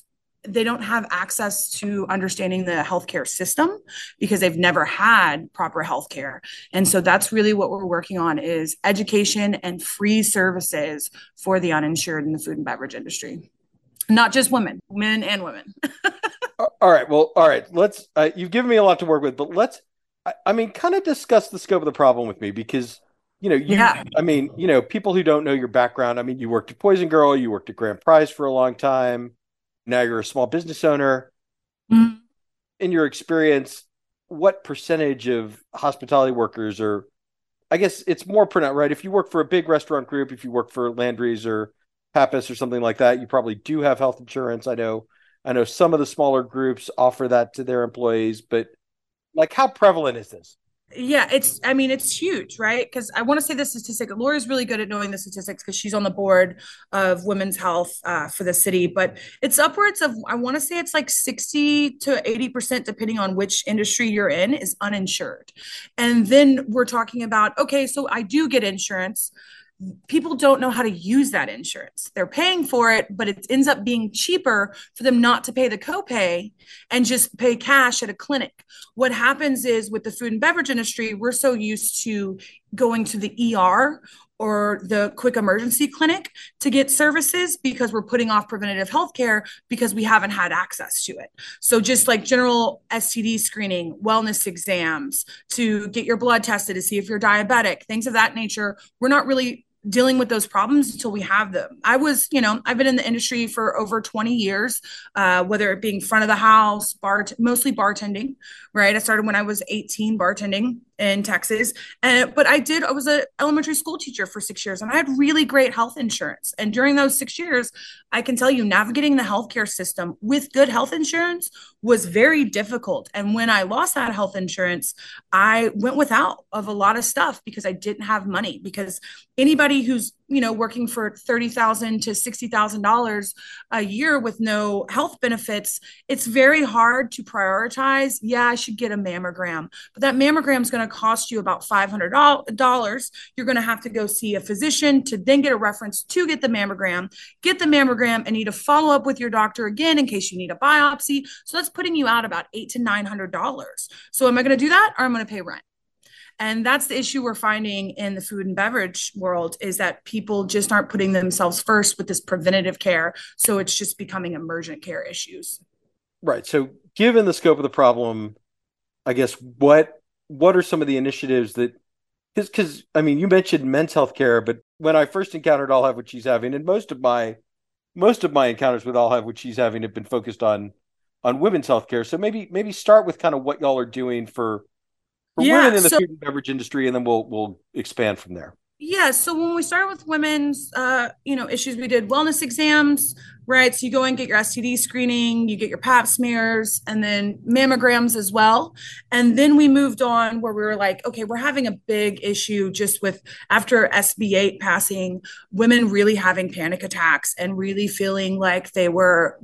they don't have access to understanding the healthcare system because they've never had proper healthcare. And so that's really what we're working on is education and free services for the uninsured in the food and beverage industry. Not just women men and women. All right. Well all right. Let's uh, you've given me a lot to work with but let's I, I mean kind of discuss the scope of the problem with me because you know, you, yeah. I mean, you know, people who don't know your background, I mean, you worked at Poison Girl, you worked at Grand Prize for a long time. Now you're a small business owner. Mm-hmm. In your experience, what percentage of hospitality workers are, I guess it's more pronounced, right? If you work for a big restaurant group, if you work for Landry's or Pappas or something like that, you probably do have health insurance. I know, I know some of the smaller groups offer that to their employees, but like how prevalent is this? Yeah it's i mean it's huge right? Because i want to say the statistic laura's really good at knowing the statistics because she's on the board of women's health uh, for the city but it's upwards of i want to say it's like 60 to 80 percent depending on which industry you're in is uninsured. And then we're talking about okay so i do get insurance people don't know how to use that insurance. They're paying for it, but it ends up being cheaper for them not to pay the copay and just pay cash at a clinic. What happens is with the food and beverage industry, we're so used to going to the ER or the quick emergency clinic to get services because we're putting off preventative health care because we haven't had access to it. So, just like general STD screening, wellness exams, to get your blood tested to see if you're diabetic, things of that nature, we're not really dealing with those problems until we have them. I was, you know, I've been in the industry for over 20 years, uh, whether it being front of the house, bar, mostly bartending, right? I started when I was 18 bartending in Texas. And but I did I was an elementary school teacher for 6 years and I had really great health insurance. And during those 6 years, I can tell you navigating the healthcare system with good health insurance was very difficult. And when I lost that health insurance, I went without of a lot of stuff because I didn't have money because anybody who's you know working for thirty thousand to sixty thousand dollars a year with no health benefits, it's very hard to prioritize. Yeah, I should get a mammogram, but that mammogram is going to cost you about five hundred dollars. You're going to have to go see a physician to then get a reference to get the mammogram, get the mammogram, and need to follow up with your doctor again in case you need a biopsy. So that's putting you out about eight to nine hundred dollars. So am I going to do that, or I'm going to pay rent? And that's the issue we're finding in the food and beverage world is that people just aren't putting themselves first with this preventative care. So it's just becoming emergent care issues. Right. So given the scope of the problem, I guess what what are some of the initiatives that because because I mean you mentioned men's health care, but when I first encountered I'll have what she's having, and most of my most of my encounters with I'll have what she's having have been focused on on women's health care. So maybe maybe start with kind of what y'all are doing for for yeah, women in the so, food and beverage industry, and then we'll we'll expand from there. Yeah. So when we started with women's, uh, you know, issues, we did wellness exams, right? So you go and get your STD screening, you get your Pap smears, and then mammograms as well. And then we moved on where we were like, okay, we're having a big issue just with after SB 8 passing, women really having panic attacks and really feeling like they were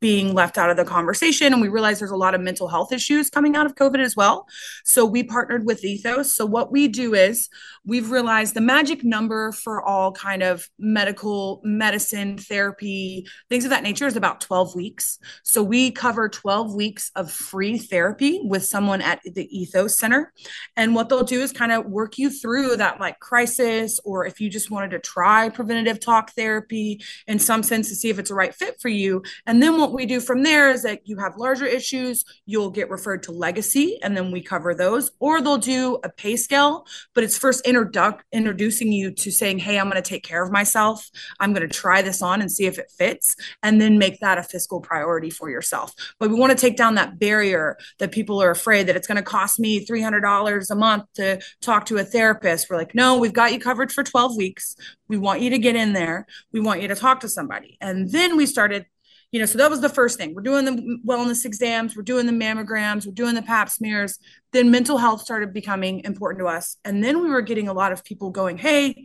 being left out of the conversation. And we realized there's a lot of mental health issues coming out of COVID as well. So we partnered with Ethos. So what we do is we've realized the magic number for all kind of medical medicine, therapy, things of that nature is about 12 weeks. So we cover 12 weeks of free therapy with someone at the Ethos Center. And what they'll do is kind of work you through that like crisis, or if you just wanted to try preventative talk therapy in some sense to see if it's a right fit for you. And then what we do from there is that you have larger issues, you'll get referred to legacy, and then we cover those, or they'll do a pay scale, but it's first introduc- introducing you to saying, Hey, I'm going to take care of myself. I'm going to try this on and see if it fits, and then make that a fiscal priority for yourself. But we want to take down that barrier that people are afraid that it's going to cost me $300 a month to talk to a therapist. We're like, No, we've got you covered for 12 weeks. We want you to get in there. We want you to talk to somebody. And then we started you know, so that was the first thing. We're doing the wellness exams, we're doing the mammograms, we're doing the pap smears. Then mental health started becoming important to us. And then we were getting a lot of people going, hey,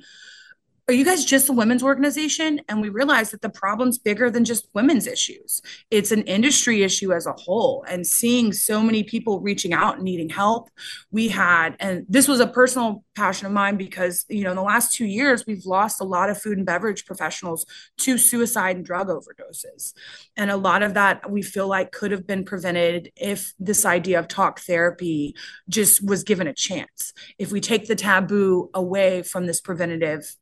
are you guys just a women's organization? And we realized that the problem's bigger than just women's issues. It's an industry issue as a whole. And seeing so many people reaching out and needing help, we had, and this was a personal passion of mine because, you know, in the last two years, we've lost a lot of food and beverage professionals to suicide and drug overdoses. And a lot of that we feel like could have been prevented if this idea of talk therapy just was given a chance. If we take the taboo away from this preventative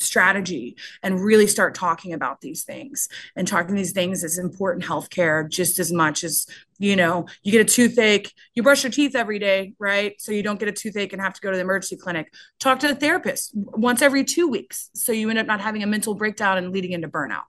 strategy and really start talking about these things. And talking these things is important healthcare just as much as you know you get a toothache you brush your teeth every day right? So you don't get a toothache and have to go to the emergency clinic. Talk to the therapist once every two weeks. So you end up not having a mental breakdown and leading into burnout.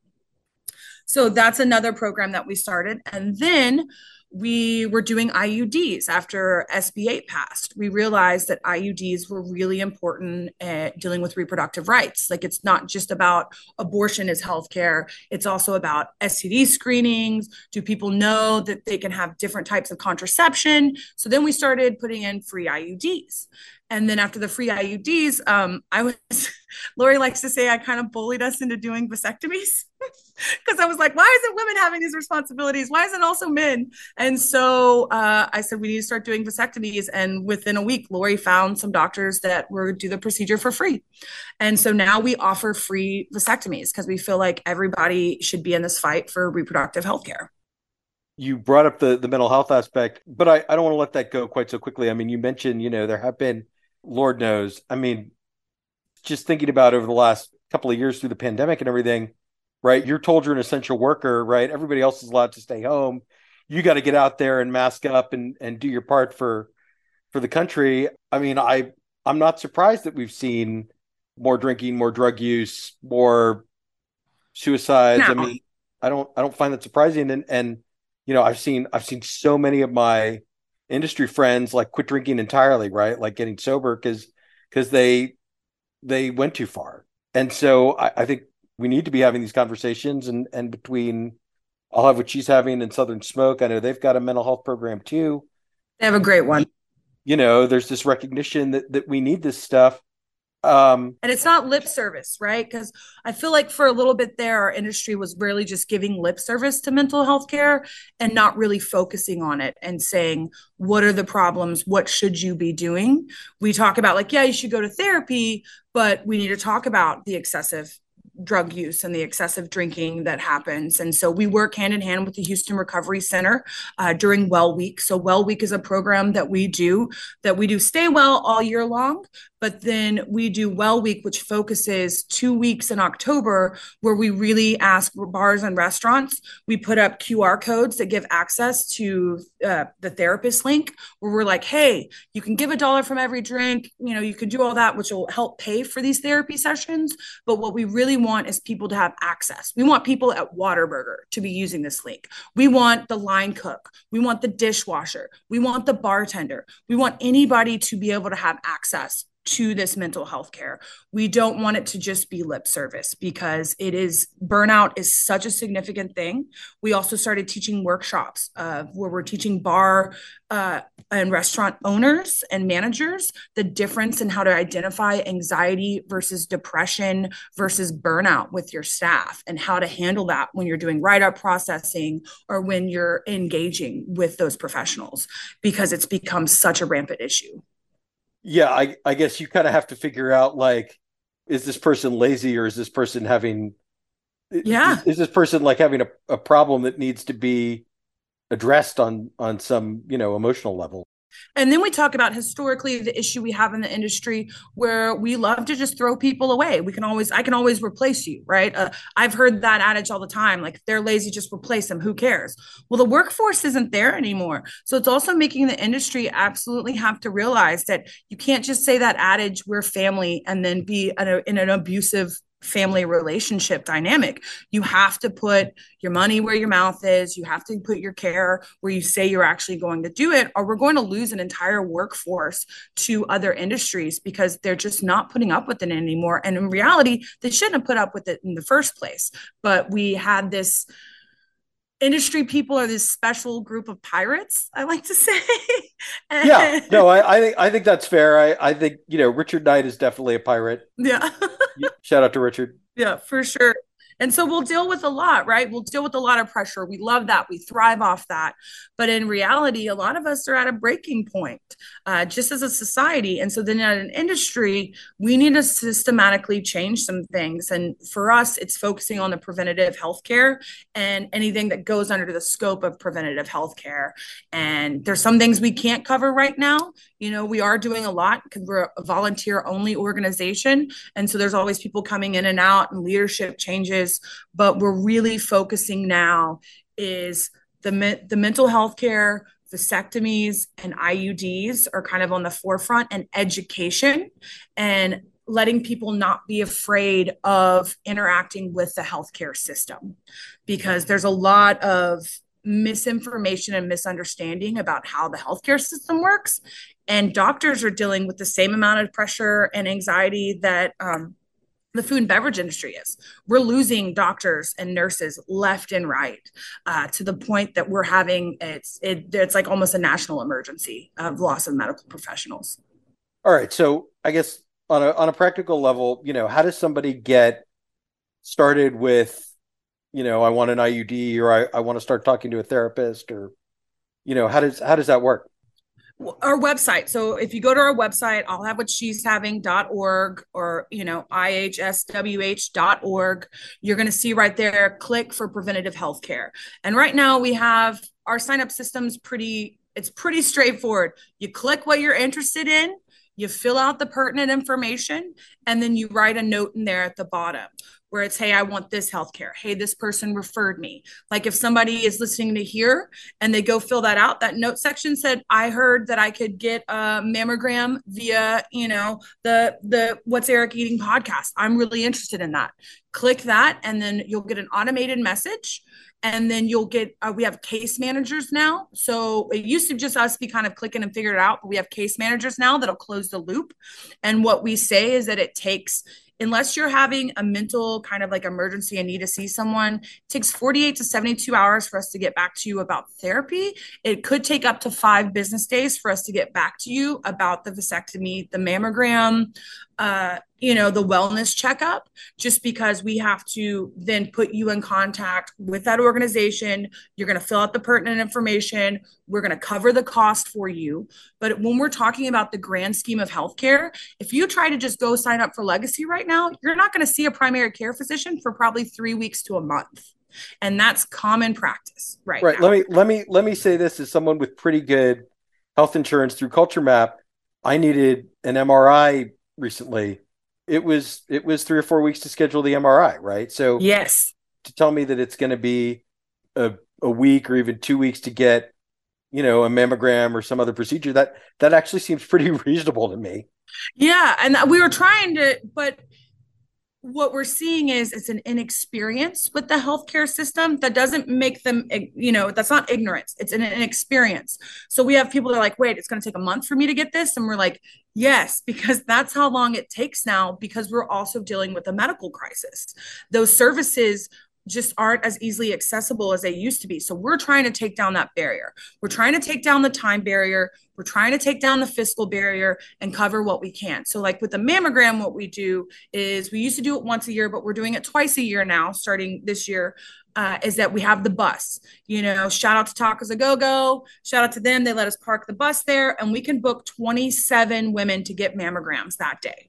So that's another program that we started. And then we were doing IUDs after SB8 passed. We realized that IUDs were really important at dealing with reproductive rights. Like it's not just about abortion as healthcare, it's also about STD screenings. Do people know that they can have different types of contraception? So then we started putting in free IUDs. And then after the free IUDs, um, I was Lori likes to say I kind of bullied us into doing vasectomies because I was like, why isn't women having these responsibilities? Why isn't also men? And so uh, I said we need to start doing vasectomies. And within a week, Lori found some doctors that were do the procedure for free. And so now we offer free vasectomies because we feel like everybody should be in this fight for reproductive health care you brought up the the mental health aspect, but I, I don't want to let that go quite so quickly. I mean, you mentioned, you know, there have been, Lord knows, I mean, just thinking about over the last couple of years through the pandemic and everything, right? You're told you're an essential worker, right? Everybody else is allowed to stay home. You got to get out there and mask up and and do your part for for the country. I mean, I I'm not surprised that we've seen more drinking, more drug use, more suicides. No. I mean, I don't I don't find that surprising and and you know, I've seen I've seen so many of my industry friends like quit drinking entirely, right? Like getting sober because because they they went too far. And so I, I, think we need to be having these conversations and and between I'll have what she's having in Southern Smoke. I know they've got a mental health program too. They have a great one. You know, there's this recognition that that we need this stuff um and it's not lip service right? Because i feel like for a little bit there our industry was really just giving lip service to mental health care and not really focusing on it and saying what are the problems? What should you be doing? We talk about like yeah you should go to therapy but we need to talk about the excessive drug use and the excessive drinking that happens. And so we work hand in hand with the Houston Recovery Center uh, during Well Week. So Well Week is a program that we do that we do stay well all year long, but then we do Well Week, which focuses two weeks in October, where we really ask bars and restaurants. We put up QR codes that give access to uh, the therapist link, where we're like, hey, you can give a dollar from every drink. You know, you can do all that, which will help pay for these therapy sessions. But what we really want is people to have access. We want people at Whataburger to be using this link. We want the line cook. We want the dishwasher. We want the bartender. We want anybody to be able to have access to this mental health care. We don't want it to just be lip service because it is burnout is such a significant thing. We also started teaching workshops uh, where we're teaching bar uh, and restaurant owners and managers the difference in how to identify anxiety versus depression versus burnout with your staff and how to handle that when you're doing write up processing or when you're engaging with those professionals because it's become such a rampant issue yeah, I, I guess you kind of have to figure out like, is this person lazy or is this person having, yeah, is, is this person like having a, a problem that needs to be addressed on on some you know emotional level? And then we talk about historically the issue we have in the industry where we love to just throw people away. We can always, I can always replace you, right? Uh, I've heard that adage all the time like, if they're lazy, just replace them. Who cares? Well, the workforce isn't there anymore. So it's also making the industry absolutely have to realize that you can't just say that adage, we're family, and then be in an abusive family relationship dynamic. You have to put your money where your mouth is. You have to put your care where you say you're actually going to do it, or we're going to lose an entire workforce to other industries because they're just not putting up with it anymore. And in reality, they shouldn't have put up with it in the first place. But we had this industry people are this special group of pirates i like to say. Yeah no I, I, think i think that's fair. I, I think you know richard knight is definitely a pirate. Yeah. Shout out to richard. Yeah for sure and so we'll deal with a lot, right? We'll deal with a lot of pressure. We love that. We thrive off that. But in reality, a lot of us are at a breaking point uh, just as a society. And so then at an industry, we need to systematically change some things. And for us, it's focusing on the preventative healthcare and anything that goes under the scope of preventative healthcare. And there's some things we can't cover right now. You know, we are doing a lot because we're a volunteer only organization. And so there's always people coming in and out and leadership changes but we're really focusing now is the, the mental health care, vasectomies, and IUDs are kind of on the forefront, and education and letting people not be afraid of interacting with the healthcare system because there's a lot of misinformation and misunderstanding about how the healthcare system works and doctors are dealing with the same amount of pressure and anxiety that um, the food and beverage industry is. We're losing doctors and nurses left and right uh, to the point that we're having it's it, it's like almost a national emergency of loss of medical professionals. All right, so I guess on a on a practical level, you know, how does somebody get started with, you know, I want an IUD or I, I want to start talking to a therapist or, you know, how does how does that work? Our website. So if you go to our website, I'll have what she's having.org or, you know, ihswh.org. You're going to see right there, click for preventative health care. And right now we have our sign up system's pretty, it's pretty straightforward. You click what you're interested in, you fill out the pertinent information, and then you write a note in there at the bottom where it's, hey, I want this healthcare. Hey, this person referred me. Like if somebody is listening to here and they go fill that out, that note section said, I heard that I could get a mammogram via, you know, the the What's Eric Eating podcast. I'm really interested in that. Click that, and then you'll get an automated message. And then you'll get, uh, we have case managers now. So it used to just us be kind of clicking and figure it out, but we have case managers now that'll close the loop. And what we say is that it takes, unless you're having a mental kind of like emergency and need to see someone, it takes 48 to 72 hours for us to get back to you about therapy. It could take up to five business days for us to get back to you about the vasectomy, the mammogram, uh, you know, the wellness checkup, just because we have to then put you in contact with that organization. You're going to fill out the pertinent information. We're going to cover the cost for you. But when we're talking about the grand scheme of healthcare, if you try to just go sign up for Legacy right now, you're not going to see a primary care physician for probably three weeks to a month and that's common practice right right now. let me let me let me say this as someone with pretty good health insurance through culture map i needed an mri recently it was it was three or four weeks to schedule the mri right? So yes. to tell me that it's going to be a, a week or even two weeks to get you know a mammogram or some other procedure that that actually seems pretty reasonable to me. Yeah and we were trying to but what we're seeing is it's an inexperience with the healthcare system that doesn't make them you know that's not ignorance. It's an inexperience so we have people that are like wait it's going to take a month for me to get this? And we're like yes because that's how long it takes now because we're also dealing with a medical crisis. Those services just aren't as easily accessible as they used to be. So we're trying to take down that barrier. We're trying to take down the time barrier. We're trying to take down the fiscal barrier and cover what we can. So, like with the mammogram, what we do is we used to do it once a year, but we're doing it twice a year now, starting this year. Uh, is that we have the bus. You know, shout out to Tacos a Go Go. Shout out to them. They let us park the bus there, and we can book 27 women to get mammograms that day.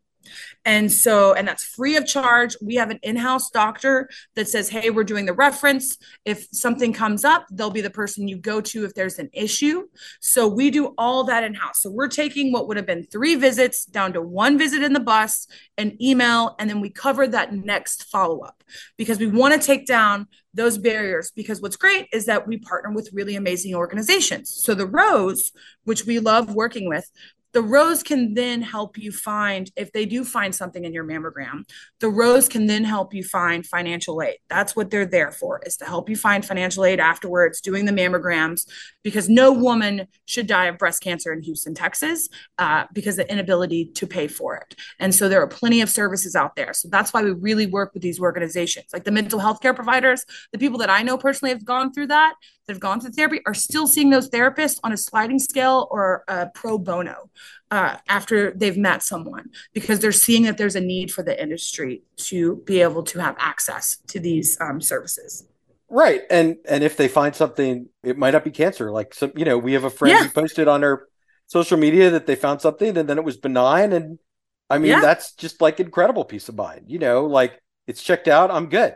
And so, and that's free of charge. We have an in house doctor that says, Hey, we're doing the reference. If something comes up, they'll be the person you go to if there's an issue. So we do all that in house. So we're taking what would have been three visits down to one visit in the bus, an email, and then we cover that next follow up because we want to take down those barriers because what's great is that we partner with really amazing organizations. So the Rose, which we love working with, the rose can then help you find if they do find something in your mammogram the rose can then help you find financial aid. That's what they're there for is to help you find financial aid afterwards doing the mammograms because no woman should die of breast cancer in houston texas uh, because of the inability to pay for it. And so there are plenty of services out there. So that's why we really work with these organizations like the mental health care providers. The people that i know personally have gone through that that have gone through therapy are still seeing those therapists on a sliding scale or a pro bono uh, after they've met someone because they're seeing that there's a need for the industry to be able to have access to these um, services. Right, and and if they find something, it might not be cancer. Like some, you know, we have a friend Yeah. who posted on her social media that they found something, and then it was benign. And I mean, Yeah. that's just like incredible peace of mind. You know, like it's checked out. I'm good.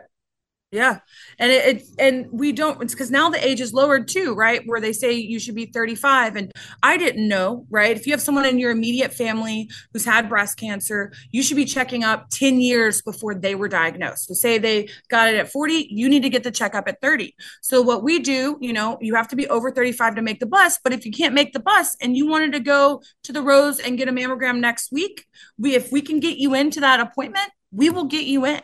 Yeah. And it, it and we don't it's because now the age is lowered too, right? Where they say you should be 35. And I didn't know, right? If you have someone in your immediate family who's had breast cancer, you should be checking up 10 years before they were diagnosed. So say they got it at 40, you need to get the checkup at 30. So what we do, you know, you have to be over 35 to make the bus, but if you can't make the bus and you wanted to go to the Rose and get a mammogram next week, we if we can get you into that appointment, we will get you in.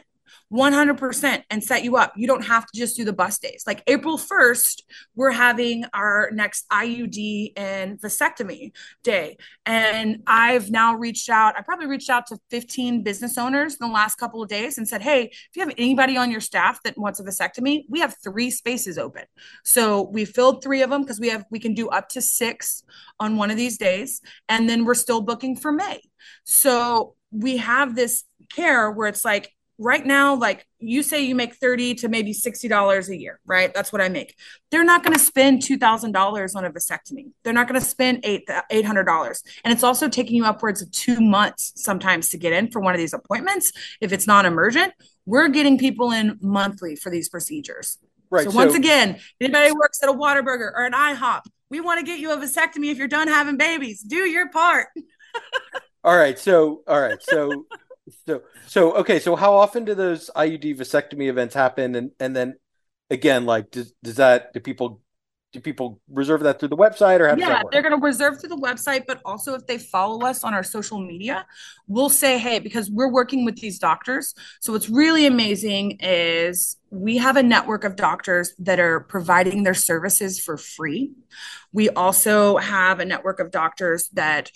100% and set you up. You don't have to just do the bus days. Like April 1st, we're having our next IUD and vasectomy day. And I've now reached out, I probably reached out to 15 business owners in the last couple of days and said, hey, if you have anybody on your staff that wants a vasectomy, we have three spaces open. So we filled three of them because we have, we can do up to six on one of these days. And then we're still booking for May. So we have this care where it's like right now, like you say you make 30 to maybe $60 a year, right? That's what I make. They're not going to spend $2,000 on a vasectomy. They're not going to spend eight, $800. And it's also taking you upwards of two months sometimes to get in for one of these appointments. If it's non emergent, we're getting people in monthly for these procedures. Right. So, so once again, anybody who works at a Whataburger or an IHOP, we want to get you a vasectomy if you're done having babies. Do your part. all right. So, all right. So, so, so, okay. So, how often do those IUD vasectomy events happen? And, and then again, like, does, does that, do people do people reserve that through the website or how yeah they're going to reserve through the website but also if they follow us on our social media we'll say hey because we're working with these doctors so what's really amazing is we have a network of doctors that are providing their services for free we also have a network of doctors that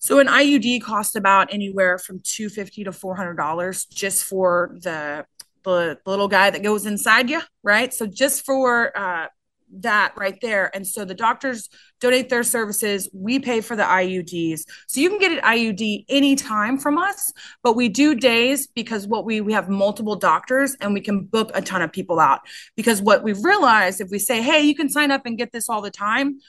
so an IUD costs about anywhere from 250 to $400 just for the the little guy that goes inside you, right? So just for uh, that right there. And so the doctors donate their services. We pay for the IUDs. So you can get an IUD anytime from us, but we do days because what we we have multiple doctors and we can book a ton of people out. Because what we've realized if we say, hey, you can sign up and get this all the time,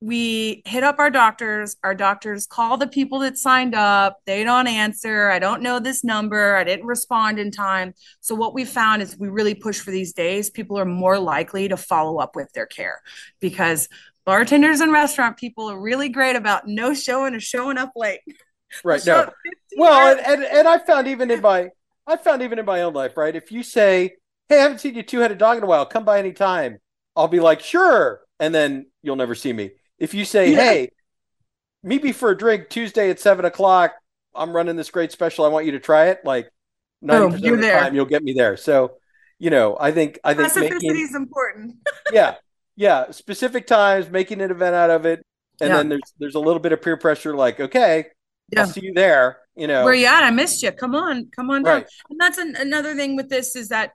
we hit up our doctors. Our doctors call the people that signed up. They don't answer. I don't know this number. I didn't respond in time. So, what we found is we really push for these days. People are more likely to follow up with their care because bartenders and restaurant people are really great about no showing or showing up late. Right. no. Well, and, and, and I found even in my I found even in my own life, right? If you say, Hey, I haven't seen you two headed dog in a while, come by anytime, I'll be like, Sure. And then you'll never see me if you say, yeah. "Hey, meet me for a drink Tuesday at seven o'clock. I'm running this great special. I want you to try it." Like ninety percent of the there. time, you'll get me there. So, you know, I think I think specificity is important. yeah, yeah. Specific times, making an event out of it, and yeah. then there's there's a little bit of peer pressure. Like, okay, yeah. I'll see you there. You know, where you at? I missed you. Come on, come on down. Right. And that's an, another thing with this is that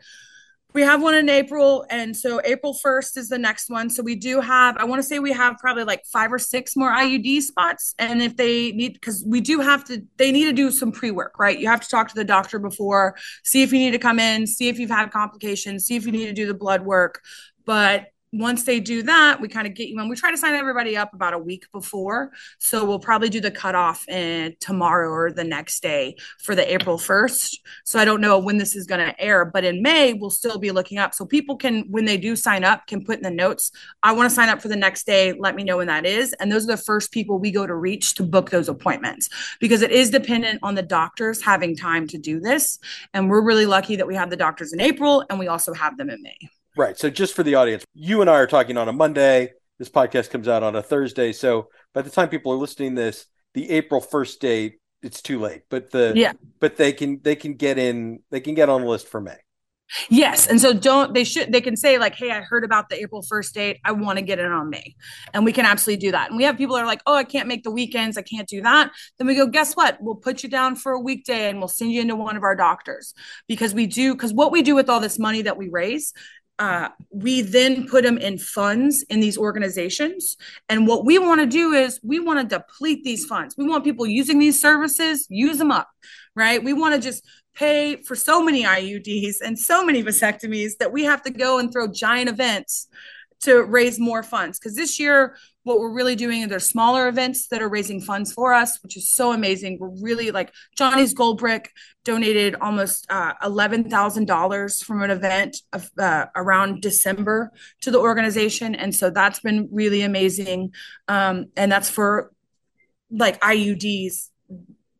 we have one in April. And so April 1st is the next one. So we do have, I want to say we have probably like five or six more IUD spots. And if they need, because we do have to, they need to do some pre work, right? You have to talk to the doctor before, see if you need to come in, see if you've had complications, see if you need to do the blood work. But once they do that, we kind of get you on. We try to sign everybody up about a week before. So we'll probably do the cutoff in tomorrow or the next day for the April 1st. So I don't know when this is going to air, but in May, we'll still be looking up. So people can, when they do sign up, can put in the notes, I want to sign up for the next day. Let me know when that is. And those are the first people we go to reach to book those appointments because it is dependent on the doctors having time to do this. And we're really lucky that we have the doctors in April and we also have them in May. Right. So just for the audience, you and I are talking on a Monday. This podcast comes out on a Thursday. So by the time people are listening this, the April 1st date, it's too late. But the yeah, but they can they can get in they can get on the list for May. Yes. And so don't they should they can say like, hey, I heard about the April 1st date. I want to get in on May. And we can absolutely do that. And we have people that are like, oh, I can't make the weekends. I can't do that. Then we go, guess what? We'll put you down for a weekday and we'll send you into one of our doctors because we do because what we do with all this money that we raise uh, we then put them in funds in these organizations. And what we want to do is we want to deplete these funds. We want people using these services, use them up, right? We want to just pay for so many IUDs and so many vasectomies that we have to go and throw giant events to raise more funds. Because this year, what we're really doing is there's smaller events that are raising funds for us, which is so amazing. We're really like Johnny's Gold Brick donated almost uh, $11,000 from an event of, uh, around December to the organization. And so that's been really amazing. Um, and that's for like IUDs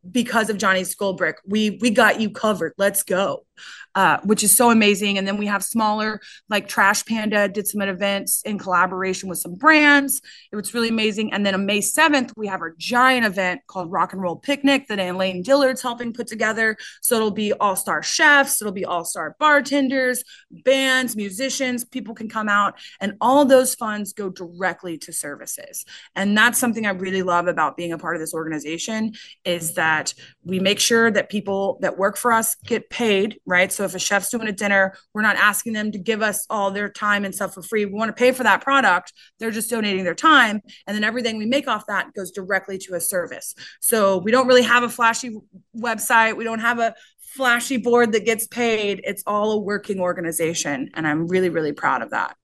because of Johnny's Gold Brick. We we got you covered. Let's go uh, which is so amazing. And then we have smaller, like Trash Panda did some events in collaboration with some brands. It was really amazing. And then on May 7th, we have our giant event called Rock and Roll Picnic that Elaine Dillard's helping put together. So it'll be all star chefs, it'll be all star bartenders, bands, musicians. People can come out, and all those funds go directly to services. And that's something I really love about being a part of this organization is that we make sure that people that work for us get paid right? So if a chef's doing a dinner, we're not asking them to give us all their time and stuff for free. We want to pay for that product. They're just donating their time. And then everything we make off that goes directly to a service. So we don't really have a flashy website. We don't have a flashy board that gets paid. It's all a working organization. And I'm really, really proud of that.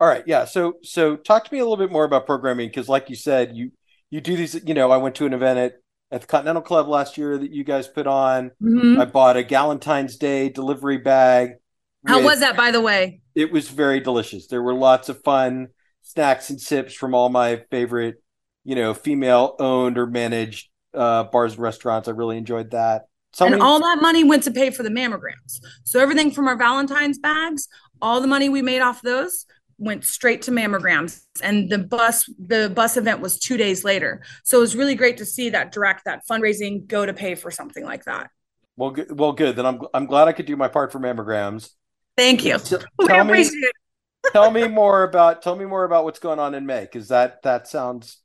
All right. Yeah. So so talk to me a little bit more about programming because like you said, you you do these, you know, I went to an event at at the Continental Club last year that you guys put on. Mm-hmm. I bought a Galentine's Day delivery bag. How with, was that, by the way? It was very delicious. There were lots of fun snacks and sips from all my favorite, you know, female owned or managed uh, bars and restaurants. I really enjoyed that. And all that money went to pay for the mammograms. So everything from our Valentine's bags, all the money we made off those went straight to mammograms and the bus the bus event was two days later. So it was really great to see that direct that fundraising go to pay for something like that. Well good well good. Then i'm, I'm glad i could do my part for mammograms. Thank you. Tell me tell me more about tell me more about what's going on in may because that that sounds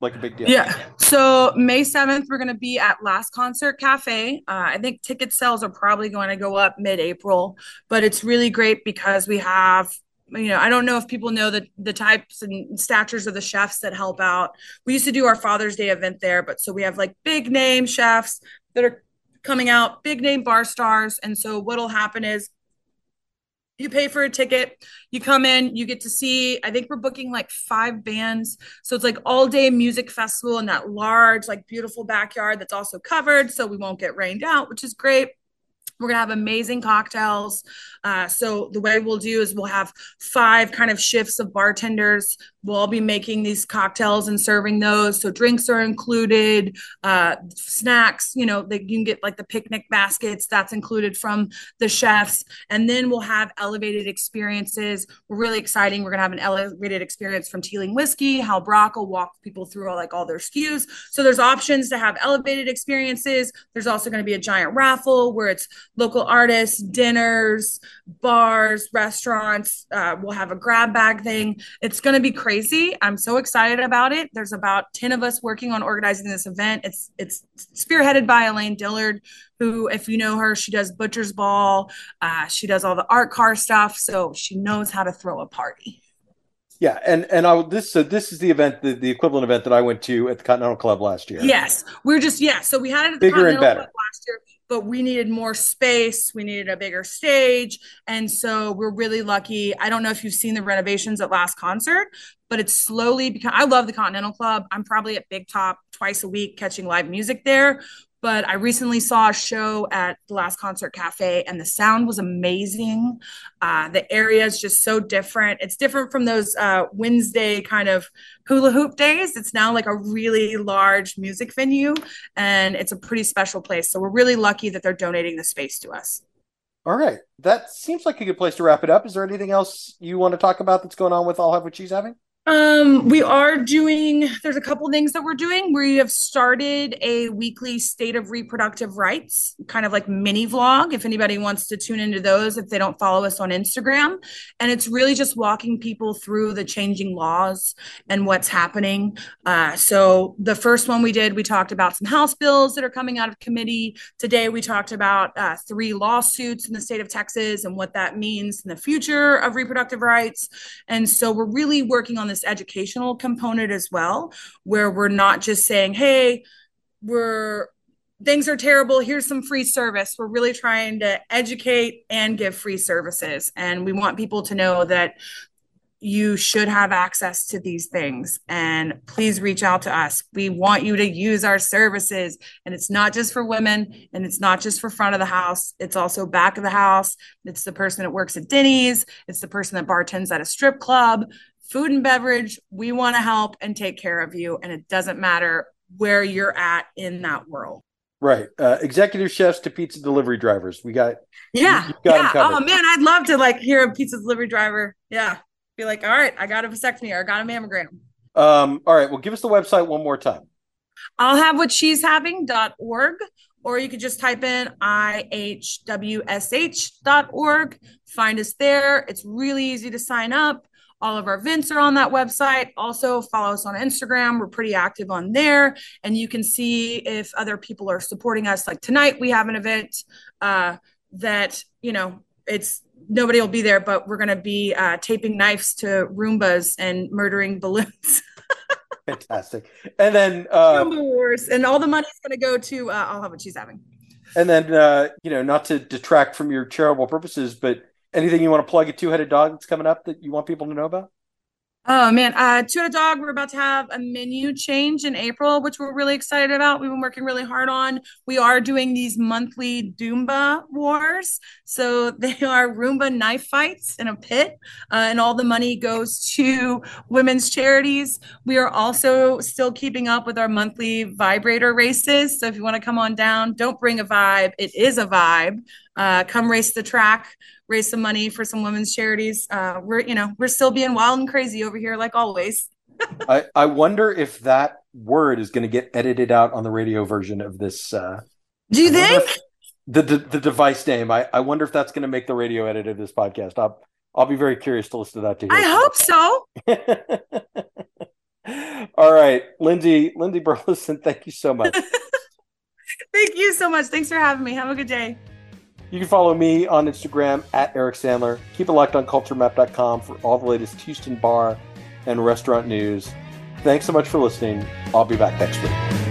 like a big deal. Yeah. So may 7th we're going to be at last concert cafe. Uh, i think ticket sales are probably going to go up mid-april but it's really great because we have you know, I don't know if people know the the types and statures of the chefs that help out. We used to do our Father's Day event there, but so we have like big name chefs that are coming out, big name bar stars, and so what'll happen is you pay for a ticket, you come in, you get to see. I think we're booking like five bands, so it's like all day music festival in that large, like beautiful backyard that's also covered, so we won't get rained out, which is great. We're gonna have amazing cocktails. Uh, so the way we'll do is we'll have five kind of shifts of bartenders we'll all be making these cocktails and serving those. So drinks are included uh, snacks you know that you can get like the picnic baskets that's included from the chefs. And then we'll have elevated experiences. We're really exciting. We're going to have an elevated experience from teeling whiskey hal brock will walk people through all, like all their SKUs so there's options to have elevated experiences. There's also going to be a giant raffle where it's local artists dinners bars restaurants uh, we'll have a grab bag thing. It's going to be crazy crazy. I'm so excited about it. There's about 10 of us working on organizing this event. It's it's spearheaded by Elaine Dillard, who, if you know her, she does Butcher's Ball. Uh, she does all the art car stuff. So she knows how to throw a party. Yeah, and and I this so this is the event, the, the equivalent event that I went to at the Continental Club last year. Yes, we're just yeah. So we had it at the bigger Continental and better Club last year but we needed more space. We needed a bigger stage. And so we're really lucky. I don't know if you've seen the renovations at last concert, but it's slowly become I love the Continental Club. I'm probably at Big Top twice a week catching live music there but I recently saw a show at the Last Concert Cafe, and the sound was amazing. Uh, the area is just so different. It's different from those uh, Wednesday kind of hula hoop days. It's now like a really large music venue, and it's a pretty special place. So we're really lucky that they're donating the space to us. All right, that seems like a good place to wrap it up. Is there anything else you want to talk about that's going on with I'll Have What She's Having? Um, we are doing, there's a couple things that we're doing. We have started a weekly state of reproductive rights, kind of like mini vlog, if anybody wants to tune into those, if they don't follow us on Instagram. And it's really just walking people through the changing laws and what's happening. Uh, so the first one we did, we talked about some House bills that are coming out of committee. Today, we talked about uh, three lawsuits in the state of Texas and what that means in the future of reproductive rights. And so we're really working on this educational component as well, where we're not just saying, hey, we're things are terrible. Here's some free service. We're really trying to educate and give free services. And we want people to know that you should have access to these things and please reach out to us. We want you to use our services and it's not just for women and it's not just for front of the house. It's also back of the house. It's the person that works at Denny's. It's the person that bartends at a strip club food and beverage, we want to help and take care of you. And it doesn't matter where you're at in that world. Right. Uh, executive chefs to pizza delivery drivers. We got, yeah. got yeah. Oh, man. I'd love to like hear a pizza delivery driver. Yeah. Be like, all right, I got a vasectomy or I got a mammogram. Um, all right. Well, give us the website one more time. I'll have what she's having.org, or you could just type in ihwsh.org. Find us there. It's really easy to sign up. All of our events are on that website. Also, follow us on Instagram. We're pretty active on there. And you can see if other people are supporting us. Like tonight, we have an event. Uh, that you know it's nobody will be there, but we're going to be uh, taping knives to Roombas and murdering balloons. Fantastic. And then uh, Roomba Wars, and all the money's going to go to uh, I'll have what she's having. And then uh, you know, not to detract from your charitable purposes, but anything you want to plug a two-headed dog that's coming up that you want people to know about? Oh man, uh, a Dog, we're about to have a menu change in April, which we're really excited about. We've been working really hard on. We are doing these monthly Doomba wars. So they are Roomba knife fights in a pit, uh, and all the money goes to women's charities. We are also still keeping up with our monthly vibrator races. So if you want to come on down, don't bring a vibe, it is a vibe. Uh, come race the track raise some money for some women's charities. Uh, we're, you know, we're still being wild and crazy over here, like always. I, I wonder if that word is going to get edited out on the radio version of this. Uh, Do you think? The, the, the device name. I, I wonder if that's going to make the radio edit of this podcast. I'll I'll be very curious to listen to that too. I hope so. All right, Lindsay, Lindsay Burleson, thank you so much. thank you so much. Thanks for having me. Have a good day. You can follow me on Instagram at Eric Sandler. Keep it locked on culturemap.com for all the latest Houston bar and restaurant news. Thanks so much for listening. I'll be back next week.